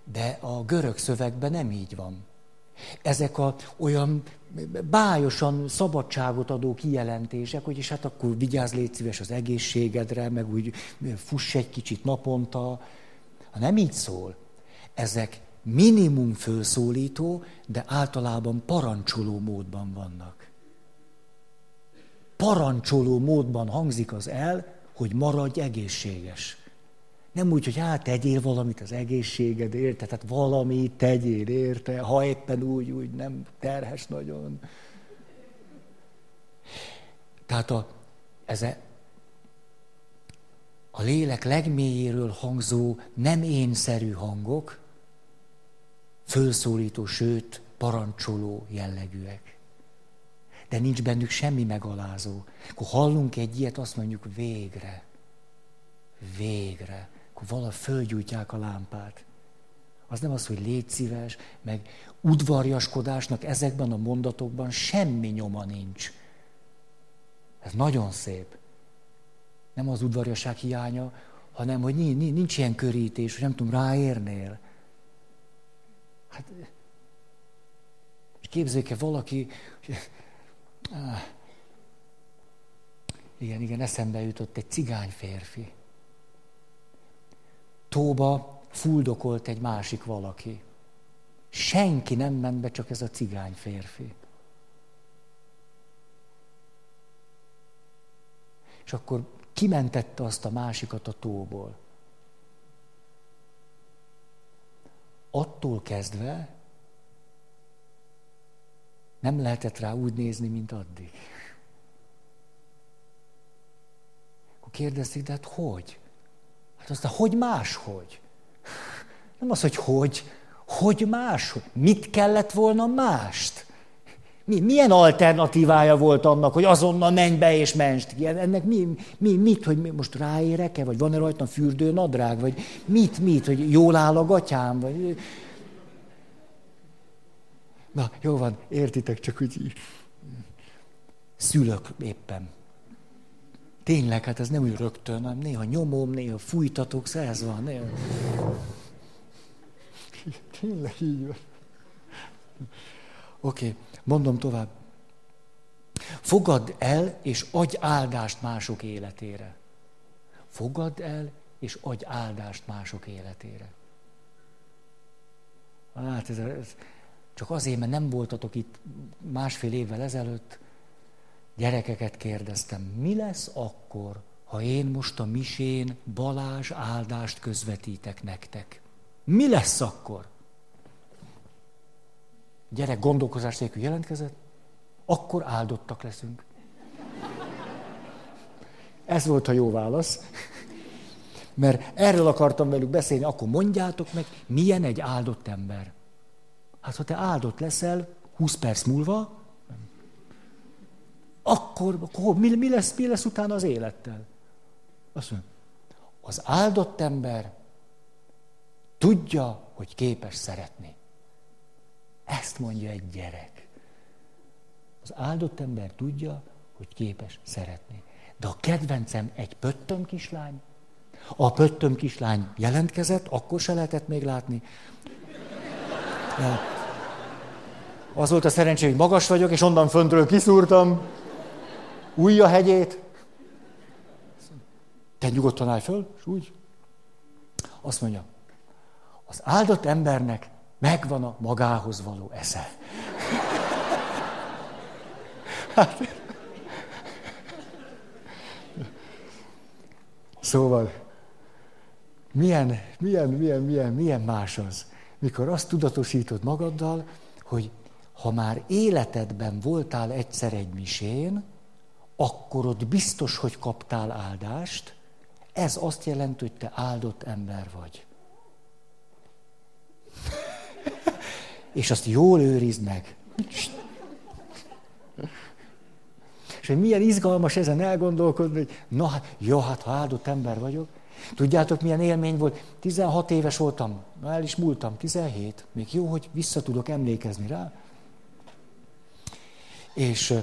De a görög szövegben nem így van. Ezek a olyan bájosan szabadságot adó kijelentések, hogy és hát akkor vigyázz, légy szíves az egészségedre, meg úgy fuss egy kicsit naponta. Ha nem így szól, ezek minimum fölszólító, de általában parancsoló módban vannak. Parancsoló módban hangzik az el, hogy maradj egészséges. Nem úgy, hogy hát tegyél valamit az egészséged érte, tehát valamit tegyél érte, ha éppen úgy, úgy nem terhes nagyon. Tehát a, ez a, a lélek legmélyéről hangzó, nem énszerű hangok, fölszólító, sőt, parancsoló jellegűek. De nincs bennük semmi megalázó. Akkor hallunk egy ilyet, azt mondjuk végre. Végre akkor valahogy fölgyújtják a lámpát. Az nem az, hogy légy szíves, meg udvarjaskodásnak ezekben a mondatokban semmi nyoma nincs. Ez nagyon szép. Nem az udvarjaság hiánya, hanem hogy nincs, nincs ilyen körítés, hogy nem tudom, ráérnél. Hát, és képzeljék valaki, hogy, [LAUGHS] ah, igen, igen, eszembe jutott egy cigány férfi tóba fuldokolt egy másik valaki. Senki nem ment be, csak ez a cigány férfi. és akkor kimentette azt a másikat a tóból. Attól kezdve nem lehetett rá úgy nézni, mint addig. Akkor kérdezték, de hát hogy? Hát aztán hogy máshogy? Nem az, hogy hogy, hogy máshogy? Mit kellett volna mást? Mi, milyen alternatívája volt annak, hogy azonnal menj be és menst ki? Ennek mi, mi, mit, hogy most ráérek-e, vagy van-e rajtam fürdő nadrág, vagy mit, mit, hogy jól áll a gatyám, vagy... Na, jó van, értitek, csak úgy szülök éppen. Tényleg, hát ez nem úgy rögtön, hanem néha nyomom, néha fújtatok, szóval ez van. Néha... Tényleg így van. Oké, okay, mondom tovább. Fogadd el, és adj áldást mások életére. Fogadd el, és adj áldást mások életére. Hát ez, ez csak azért, mert nem voltatok itt másfél évvel ezelőtt, gyerekeket kérdeztem, mi lesz akkor, ha én most a misén Balázs áldást közvetítek nektek? Mi lesz akkor? Gyerek gondolkozás nélkül jelentkezett, akkor áldottak leszünk. Ez volt a jó válasz. Mert erről akartam velük beszélni, akkor mondjátok meg, milyen egy áldott ember. Hát ha te áldott leszel 20 perc múlva, akkor, akkor mi, mi, lesz, mi lesz utána az élettel? Azt mondja, az áldott ember tudja, hogy képes szeretni. Ezt mondja egy gyerek. Az áldott ember tudja, hogy képes szeretni. De a kedvencem egy pöttöm kislány. A pöttöm kislány jelentkezett, akkor se lehetett még látni. Ja. Az volt a szerencsé, hogy magas vagyok, és onnan föntről kiszúrtam újja hegyét. Te nyugodtan állj föl, és úgy. Azt mondja, az áldott embernek megvan a magához való esze. Hát, szóval, milyen, milyen, milyen, milyen, milyen más az, mikor azt tudatosítod magaddal, hogy ha már életedben voltál egyszer egy misén, akkor ott biztos, hogy kaptál áldást, ez azt jelenti, hogy te áldott ember vagy. [LAUGHS] És azt jól őrizd meg. És hogy milyen izgalmas ezen elgondolkodni, hogy na, hát, jó, hát ha áldott ember vagyok. Tudjátok, milyen élmény volt? 16 éves voltam, el is múltam, 17. Még jó, hogy vissza tudok emlékezni rá. És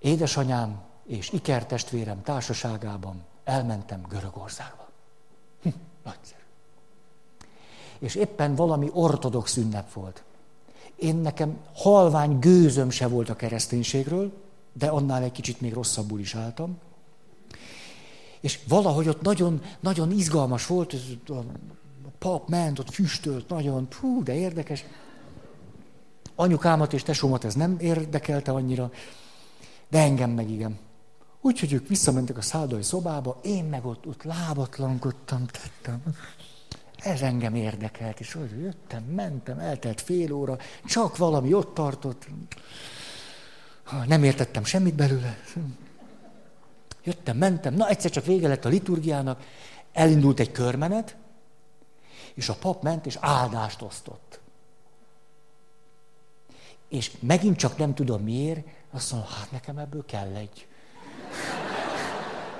édesanyám és ikertestvérem társaságában elmentem Görögországba. Hm, nagyszerű. És éppen valami ortodox ünnep volt. Én nekem halvány gőzöm se volt a kereszténységről, de annál egy kicsit még rosszabbul is álltam. És valahogy ott nagyon, nagyon izgalmas volt, a pap ment, ott füstölt nagyon, hú, de érdekes. Anyukámat és tesómat ez nem érdekelte annyira, de engem meg igen. Úgyhogy ők visszamentek a szállói szobába, én meg ott, ott lábatlankodtam, tettem. Ez engem érdekelt, és hogy jöttem, mentem, eltelt fél óra, csak valami ott tartott. Nem értettem semmit belőle. Jöttem, mentem, na egyszer csak vége lett a liturgiának, elindult egy körmenet, és a pap ment, és áldást osztott. És megint csak nem tudom miért, azt mondom, hát nekem ebből kell egy. [LAUGHS]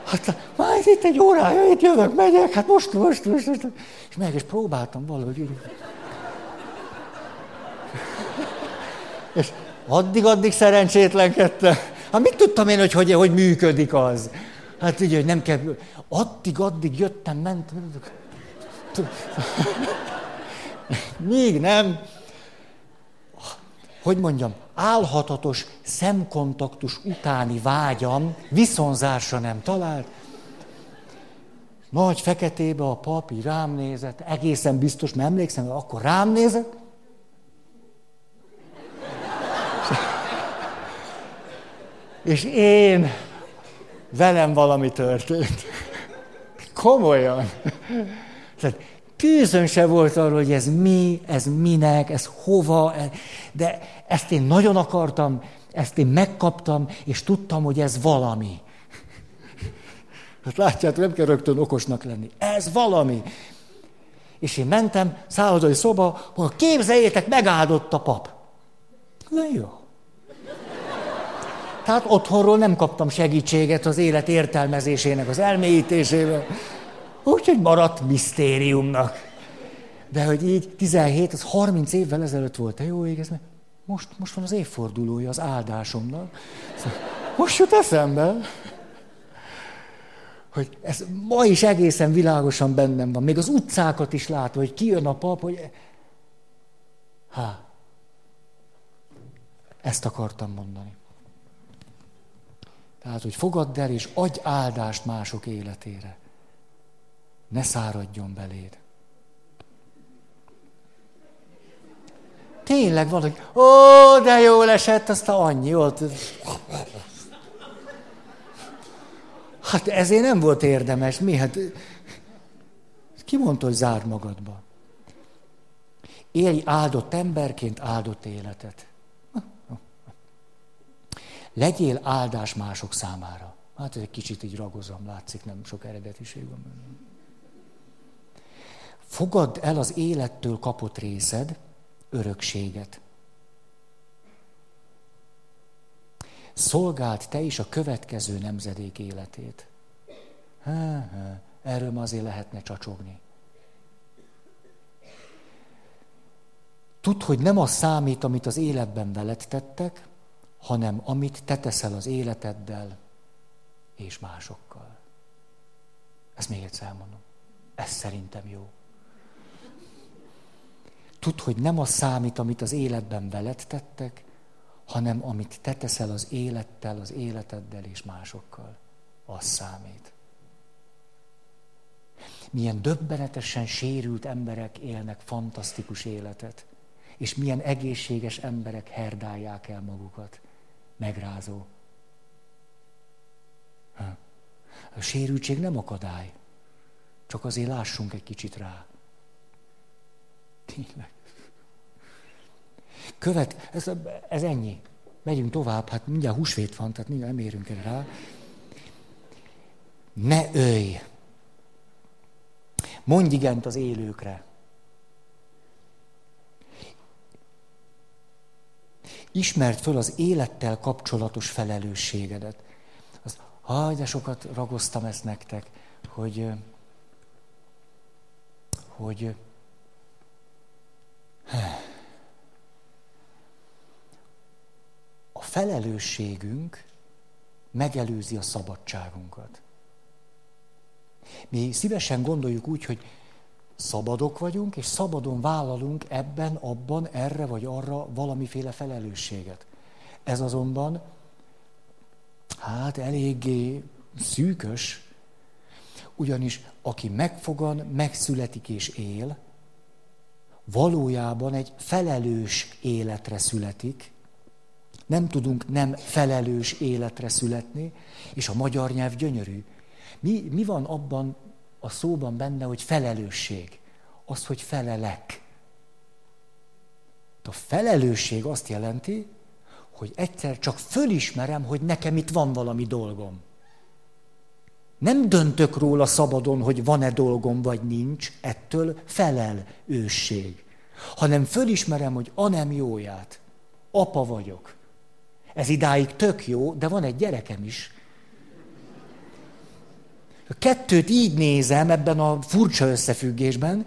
Hát már itt egy órája, itt jövök, megyek, hát most, most, most, most. És meg is próbáltam valahogy. [LAUGHS] És addig-addig szerencsétlenkedtem. Hát mit tudtam én, hogy hogy, hogy működik az? Hát ugye, hogy nem kell... Addig-addig jöttem, mentem. [LAUGHS] Még nem. Hogy mondjam, álhatatos szemkontaktus utáni vágyam viszonzásra nem talált. Nagy feketébe a papi rám nézett, egészen biztos, mert emlékszem, hogy akkor rám nézett. És én velem valami történt. Komolyan. Tehát tűzön se volt arról, hogy ez mi, ez minek, ez hova, de ezt én nagyon akartam, ezt én megkaptam, és tudtam, hogy ez valami. Hát látjátok, nem kell rögtön okosnak lenni. Ez valami. És én mentem, szállodai szoba, hogy képzeljétek, megáldott a pap. Na jó. Tehát otthonról nem kaptam segítséget az élet értelmezésének az elmélyítésében. Úgyhogy maradt misztériumnak. De hogy így 17, az 30 évvel ezelőtt volt, te jó ég, ez most, most van az évfordulója az áldásomnak. Szóval most jut eszembe, hogy ez ma is egészen világosan bennem van. Még az utcákat is látva, hogy kijön a pap, hogy... Há, ezt akartam mondani. Tehát, hogy fogadd el, és adj áldást mások életére. Ne száradjon beléd. Tényleg valaki, ó, de jól esett, aztán annyi volt. Hát ezért nem volt érdemes. Mi? Hát, ki mondta, hogy zárd magadba? Élj áldott emberként áldott életet. Legyél áldás mások számára. Hát ez egy kicsit így ragozom, látszik, nem sok eredetiség van benne. Fogadd el az élettől kapott részed, örökséget. Szolgáld te is a következő nemzedék életét. Há, há, erről ma azért lehetne csacsogni. Tudd, hogy nem az számít, amit az életben veled tettek, hanem amit te teszel az életeddel és másokkal. Ezt még egyszer elmondom. Ez szerintem jó. Tudd, hogy nem az számít, amit az életben veled tettek, hanem amit te teszel az élettel, az életeddel és másokkal. Az számít. Milyen döbbenetesen sérült emberek élnek fantasztikus életet, és milyen egészséges emberek herdálják el magukat megrázó. A sérültség nem akadály. Csak azért lássunk egy kicsit rá. Tényleg. Követ, ez, ez ennyi. Megyünk tovább, hát mindjárt húsvét van, tehát mindjárt nem érünk el rá. Ne ölj! Mondj igent az élőkre. Ismerd föl az élettel kapcsolatos felelősségedet. Az, haj, de sokat ragoztam ezt nektek, hogy, hogy a felelősségünk megelőzi a szabadságunkat. Mi szívesen gondoljuk úgy, hogy Szabadok vagyunk, és szabadon vállalunk ebben, abban, erre vagy arra valamiféle felelősséget. Ez azonban, hát eléggé szűkös, ugyanis aki megfogan, megszületik és él, valójában egy felelős életre születik, nem tudunk nem felelős életre születni, és a magyar nyelv gyönyörű. Mi, mi van abban a szóban benne, hogy felelősség. Az, hogy felelek. A felelősség azt jelenti, hogy egyszer csak fölismerem, hogy nekem itt van valami dolgom. Nem döntök róla szabadon, hogy van-e dolgom, vagy nincs, ettől felel ősség. Hanem fölismerem, hogy a nem jóját. Apa vagyok. Ez idáig tök jó, de van egy gyerekem is, a kettőt így nézem ebben a furcsa összefüggésben,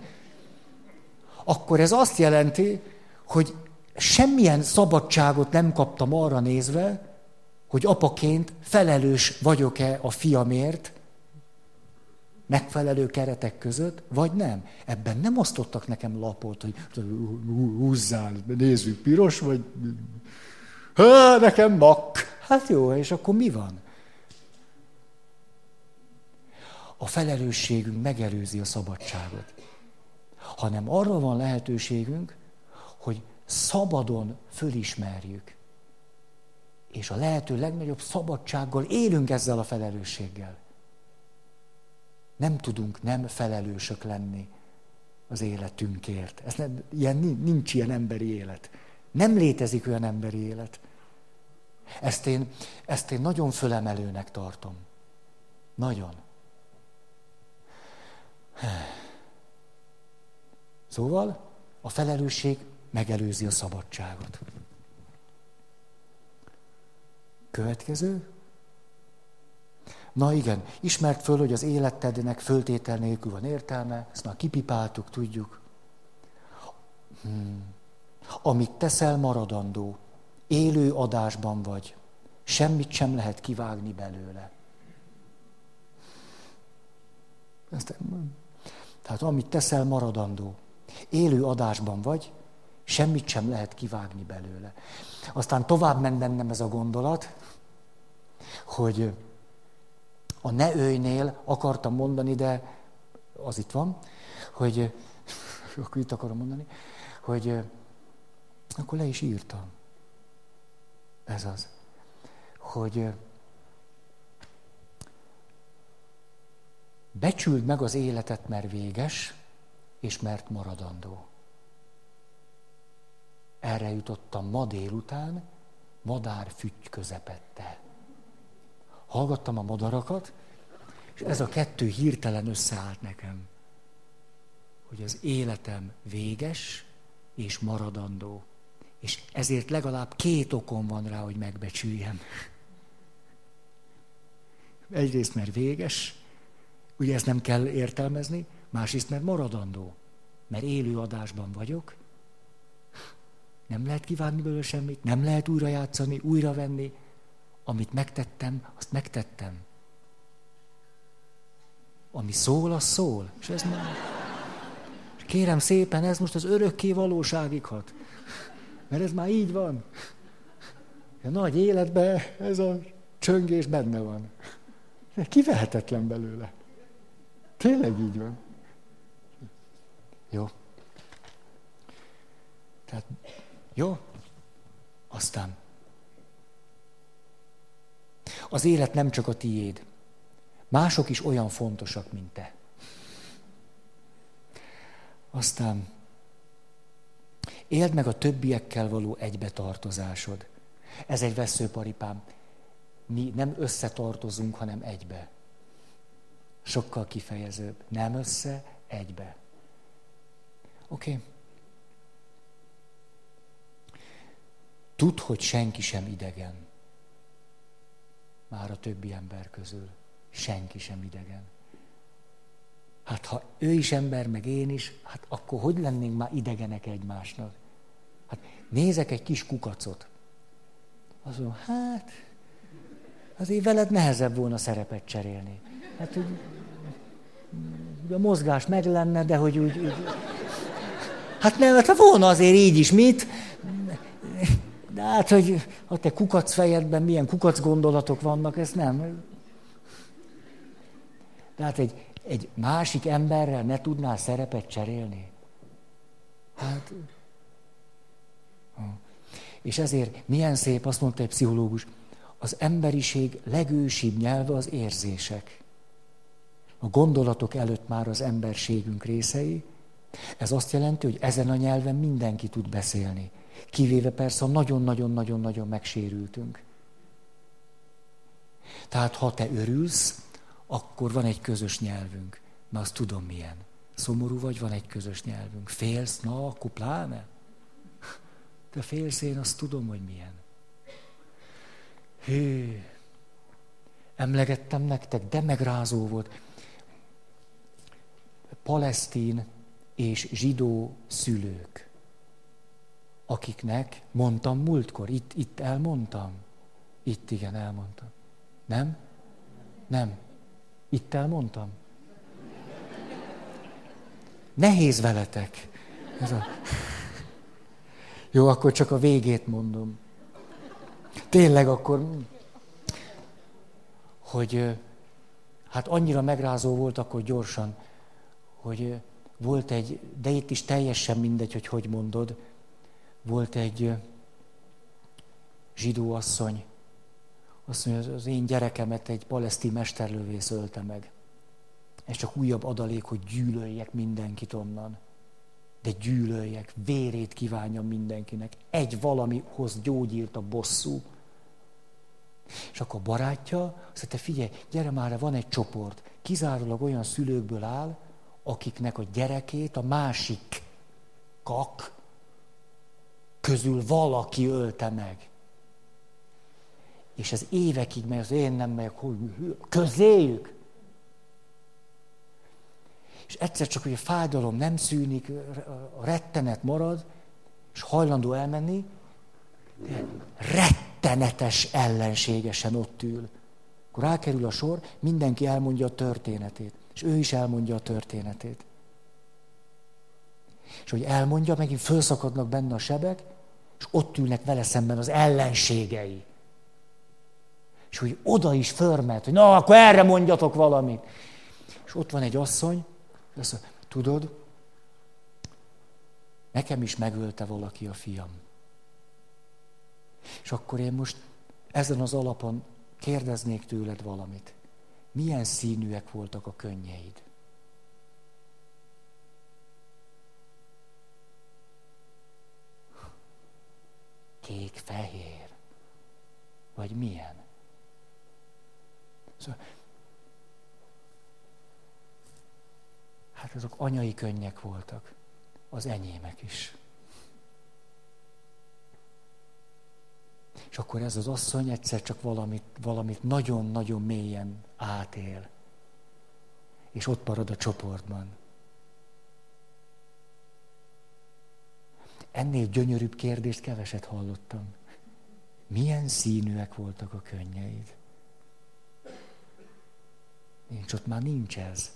akkor ez azt jelenti, hogy semmilyen szabadságot nem kaptam arra nézve, hogy apaként felelős vagyok-e a fiamért, megfelelő keretek között, vagy nem. Ebben nem osztottak nekem lapot, hogy húzzál, nézzük, piros, vagy... Ha, nekem mak. Hát jó, és akkor mi van? a felelősségünk megelőzi a szabadságot. Hanem arra van lehetőségünk, hogy szabadon fölismerjük. és a lehető legnagyobb szabadsággal élünk ezzel a felelősséggel. Nem tudunk nem felelősök lenni az életünkért. Ez nem, ilyen, nincs ilyen emberi élet. Nem létezik olyan emberi élet. Ezt én, ezt én nagyon fölemelőnek tartom. Nagyon. Szóval a felelősség megelőzi a szabadságot. Következő. Na igen, ismert föl, hogy az életednek föltétel nélkül van értelme, ezt már kipipáltuk, tudjuk. Hmm. Amit teszel, maradandó. Élő adásban vagy. Semmit sem lehet kivágni belőle. Ezt, tehát amit teszel, maradandó. Élő adásban vagy, semmit sem lehet kivágni belőle. Aztán tovább ment bennem ez a gondolat, hogy a ne őjnél akartam mondani, de az itt van, hogy, [LAUGHS] akkor itt akarom mondani, hogy akkor le is írtam. Ez az. Hogy becsüld meg az életet, mert véges, és mert maradandó. Erre jutottam ma délután, madár fügy közepette. Hallgattam a madarakat, és ez a kettő hirtelen összeállt nekem. Hogy az életem véges és maradandó. És ezért legalább két okom van rá, hogy megbecsüljem. Egyrészt, mert véges, ugye ezt nem kell értelmezni, másrészt, mert maradandó. Mert élő adásban vagyok, nem lehet kívánni belőle semmit, nem lehet újra játszani, újra venni. Amit megtettem, azt megtettem. Ami szól, az szól. És ez már... Kérem szépen, ez most az örökké valóságig hat. Mert ez már így van. A nagy életben ez a csöngés benne van. Kivehetetlen belőle. Tényleg így van. Jó. Tehát, jó? Aztán. Az élet nem csak a tiéd. Mások is olyan fontosak, mint te. Aztán éld meg a többiekkel való egybetartozásod. Ez egy veszőparipám. Mi nem összetartozunk, hanem egybe. Sokkal kifejezőbb. Nem össze, egybe. Oké. Okay. Tudd, hogy senki sem idegen. Már a többi ember közül. Senki sem idegen. Hát ha ő is ember, meg én is, hát akkor hogy lennénk már idegenek egymásnak? Hát nézek egy kis kukacot. Azt mondom, hát azért veled nehezebb volna szerepet cserélni. Hát úgy, a mozgás meg lenne, de hogy úgy, úgy Hát nem, hát volna azért így is, mit? De hát, hogy a te kukac fejedben milyen kukac gondolatok vannak, ez nem. De hát egy, egy másik emberrel ne tudnál szerepet cserélni? Hát... És ezért milyen szép, azt mondta egy pszichológus, az emberiség legősibb nyelve az érzések. A gondolatok előtt már az emberségünk részei, ez azt jelenti, hogy ezen a nyelven mindenki tud beszélni. Kivéve persze, nagyon-nagyon-nagyon-nagyon megsérültünk. Tehát ha te örülsz, akkor van egy közös nyelvünk. Na, azt tudom milyen. Szomorú vagy, van egy közös nyelvünk. Félsz, na, akkor pláne. Te félsz, én azt tudom, hogy milyen. Hű, emlegettem nektek, de megrázó volt. Palesztin és zsidó szülők, akiknek mondtam múltkor, itt, itt elmondtam. Itt igen, elmondtam. Nem? Nem. Itt elmondtam. Nehéz veletek. Ez a... Jó, akkor csak a végét mondom. Tényleg akkor, hogy hát annyira megrázó volt akkor gyorsan, hogy volt egy, de itt is teljesen mindegy, hogy hogy mondod, volt egy zsidó asszony, Azt mondja, az én gyerekemet egy palesztin mesterlövész ölte meg. Ez csak újabb adalék, hogy gyűlöljek mindenkit onnan. De gyűlöljek, vérét kívánjam mindenkinek. Egy valamihoz gyógyírt a bosszú. És akkor a barátja azt mondta, figyelj, gyere már, van egy csoport, kizárólag olyan szülőkből áll, akiknek a gyerekét a másik kak közül valaki ölte meg. És ez évekig megy, az én nem megyek, hogy közéjük. És egyszer csak, hogy a fájdalom nem szűnik, a rettenet marad, és hajlandó elmenni, rettenetes ellenségesen ott ül. Akkor rákerül a sor, mindenki elmondja a történetét. És ő is elmondja a történetét. És hogy elmondja, megint felszakadnak benne a sebek, és ott ülnek vele szemben az ellenségei. És hogy oda is förmet, hogy na, akkor erre mondjatok valamit. És ott van egy asszony, azt mondja, tudod, nekem is megölte valaki a fiam. És akkor én most ezen az alapon kérdeznék tőled valamit. Milyen színűek voltak a könnyeid? Kék-fehér. Vagy milyen? Szóval, hát azok anyai könnyek voltak. Az enyémek is. És akkor ez az asszony egyszer csak valamit, valamit nagyon-nagyon mélyen átél. És ott marad a csoportban. Ennél gyönyörűbb kérdést keveset hallottam. Milyen színűek voltak a könnyeid? Nincs, ott már nincs ez.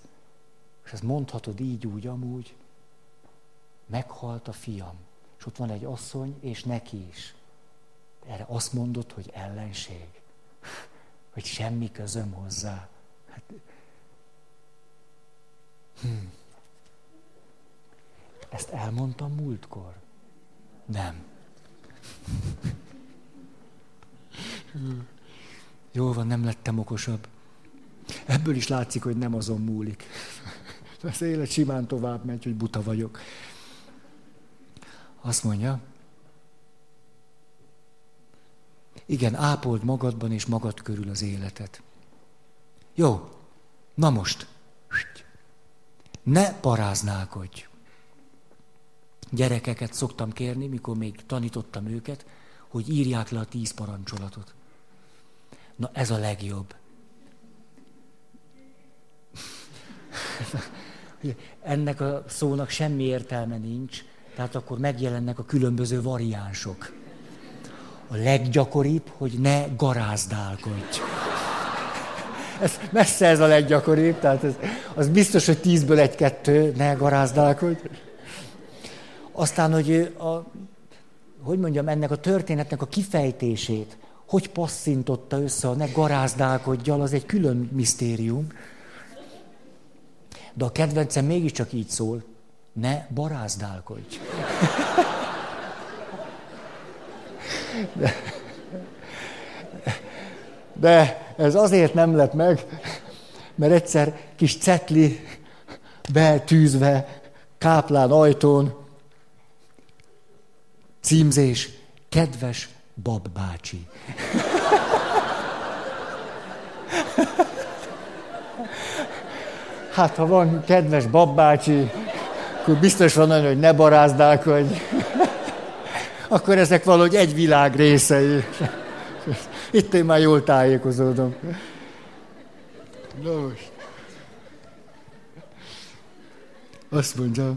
És ezt mondhatod így, úgy, amúgy. Meghalt a fiam. És ott van egy asszony, és neki is. Erre azt mondod, hogy ellenség. Hogy semmi közöm hozzá. Hát, hm. Ezt elmondtam múltkor? Nem. Jó van, nem lettem okosabb. Ebből is látszik, hogy nem azon múlik. Az élet simán tovább megy, hogy buta vagyok. Azt mondja, igen, ápold magadban és magad körül az életet. Jó, na most, ne paráználkodj. Gyerekeket szoktam kérni, mikor még tanítottam őket, hogy írják le a tíz parancsolatot. Na ez a legjobb. [LAUGHS] Ennek a szónak semmi értelme nincs, tehát akkor megjelennek a különböző variánsok. A leggyakoribb, hogy ne garázdálkodj. [LAUGHS] Ez, messze ez a leggyakoribb, tehát ez, az biztos, hogy tízből egy-kettő, ne garázdálkodj. Aztán, hogy a, hogy mondjam, ennek a történetnek a kifejtését, hogy passzintotta össze ne garázdálkodjal, az egy külön misztérium. De a kedvencem mégiscsak így szól, ne barázdálkodj. De, de ez azért nem lett meg, mert egyszer kis cetli betűzve káplán ajtón címzés, kedves Bab bácsi. Hát, ha van kedves babácsi, akkor biztos van olyan, hogy ne barázdálkodj. Akkor ezek valahogy egy világ részei. Itt én már jól tájékozódom. Na most. Azt mondja,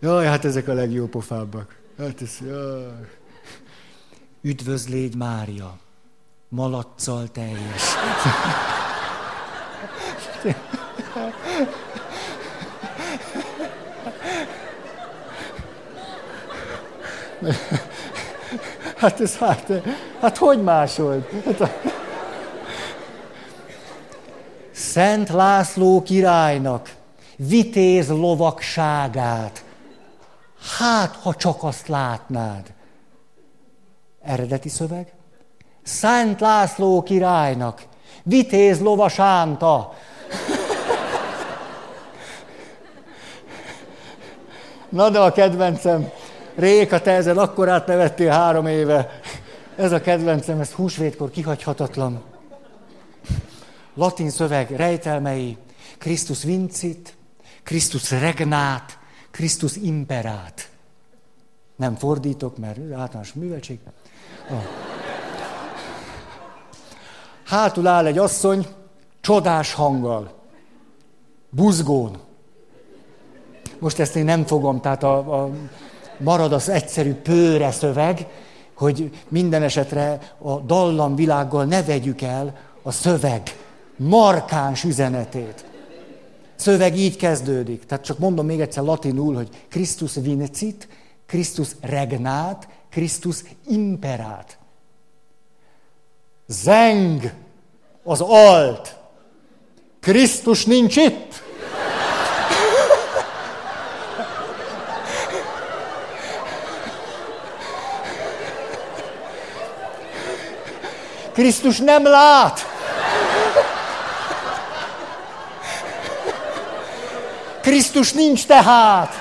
jaj, hát ezek a legjobb pofábbak. Hát ez, jaj. Üdvözlégy Mária, malaccal teljes. Hát ez hát, hát hogy másolt? Hát a... Szent László királynak vitéz lovakságát. Hát, ha csak azt látnád. Eredeti szöveg. Szent László királynak, vitéz lovasánta. Na de a kedvencem, Réka, te ezen akkor átnevettél három éve. Ez a kedvencem, ez húsvétkor kihagyhatatlan. Latin szöveg rejtelmei, Krisztus vincit, Krisztus regnát, Krisztus imperát. Nem fordítok, mert általános műveltség. Ah. Hátul áll egy asszony, csodás hanggal, buzgón. Most ezt én nem fogom, tehát a, a, marad az egyszerű pőre szöveg, hogy minden esetre a dallam világgal ne vegyük el a szöveg markáns üzenetét. Szöveg így kezdődik. Tehát csak mondom még egyszer latinul, hogy Christus vinecit, Christus regnát, Christus imperát. Zeng az alt. Krisztus nincs itt. Krisztus nem lát. Krisztus nincs tehát.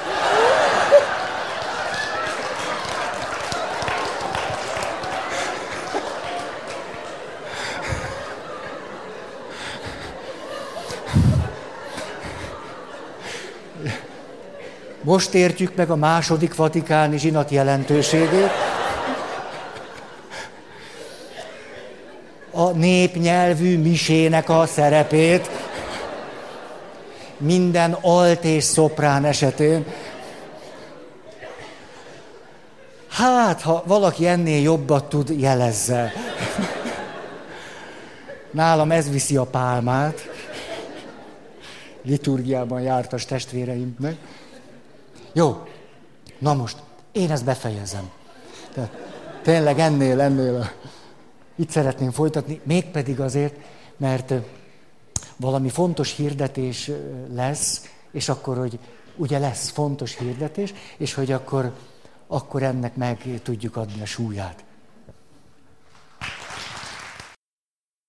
Most értjük meg a második vatikáni zsinat jelentőségét. A népnyelvű misének a szerepét minden alt és szoprán esetén. Hát, ha valaki ennél jobbat tud, jelezze. Nálam ez viszi a pálmát. Liturgiában jártas testvéreimnek. Jó, na most, én ezt befejezem. De tényleg ennél, ennél a... itt szeretném folytatni, mégpedig azért, mert valami fontos hirdetés lesz, és akkor, hogy ugye lesz fontos hirdetés, és hogy akkor, akkor ennek meg tudjuk adni a súlyát.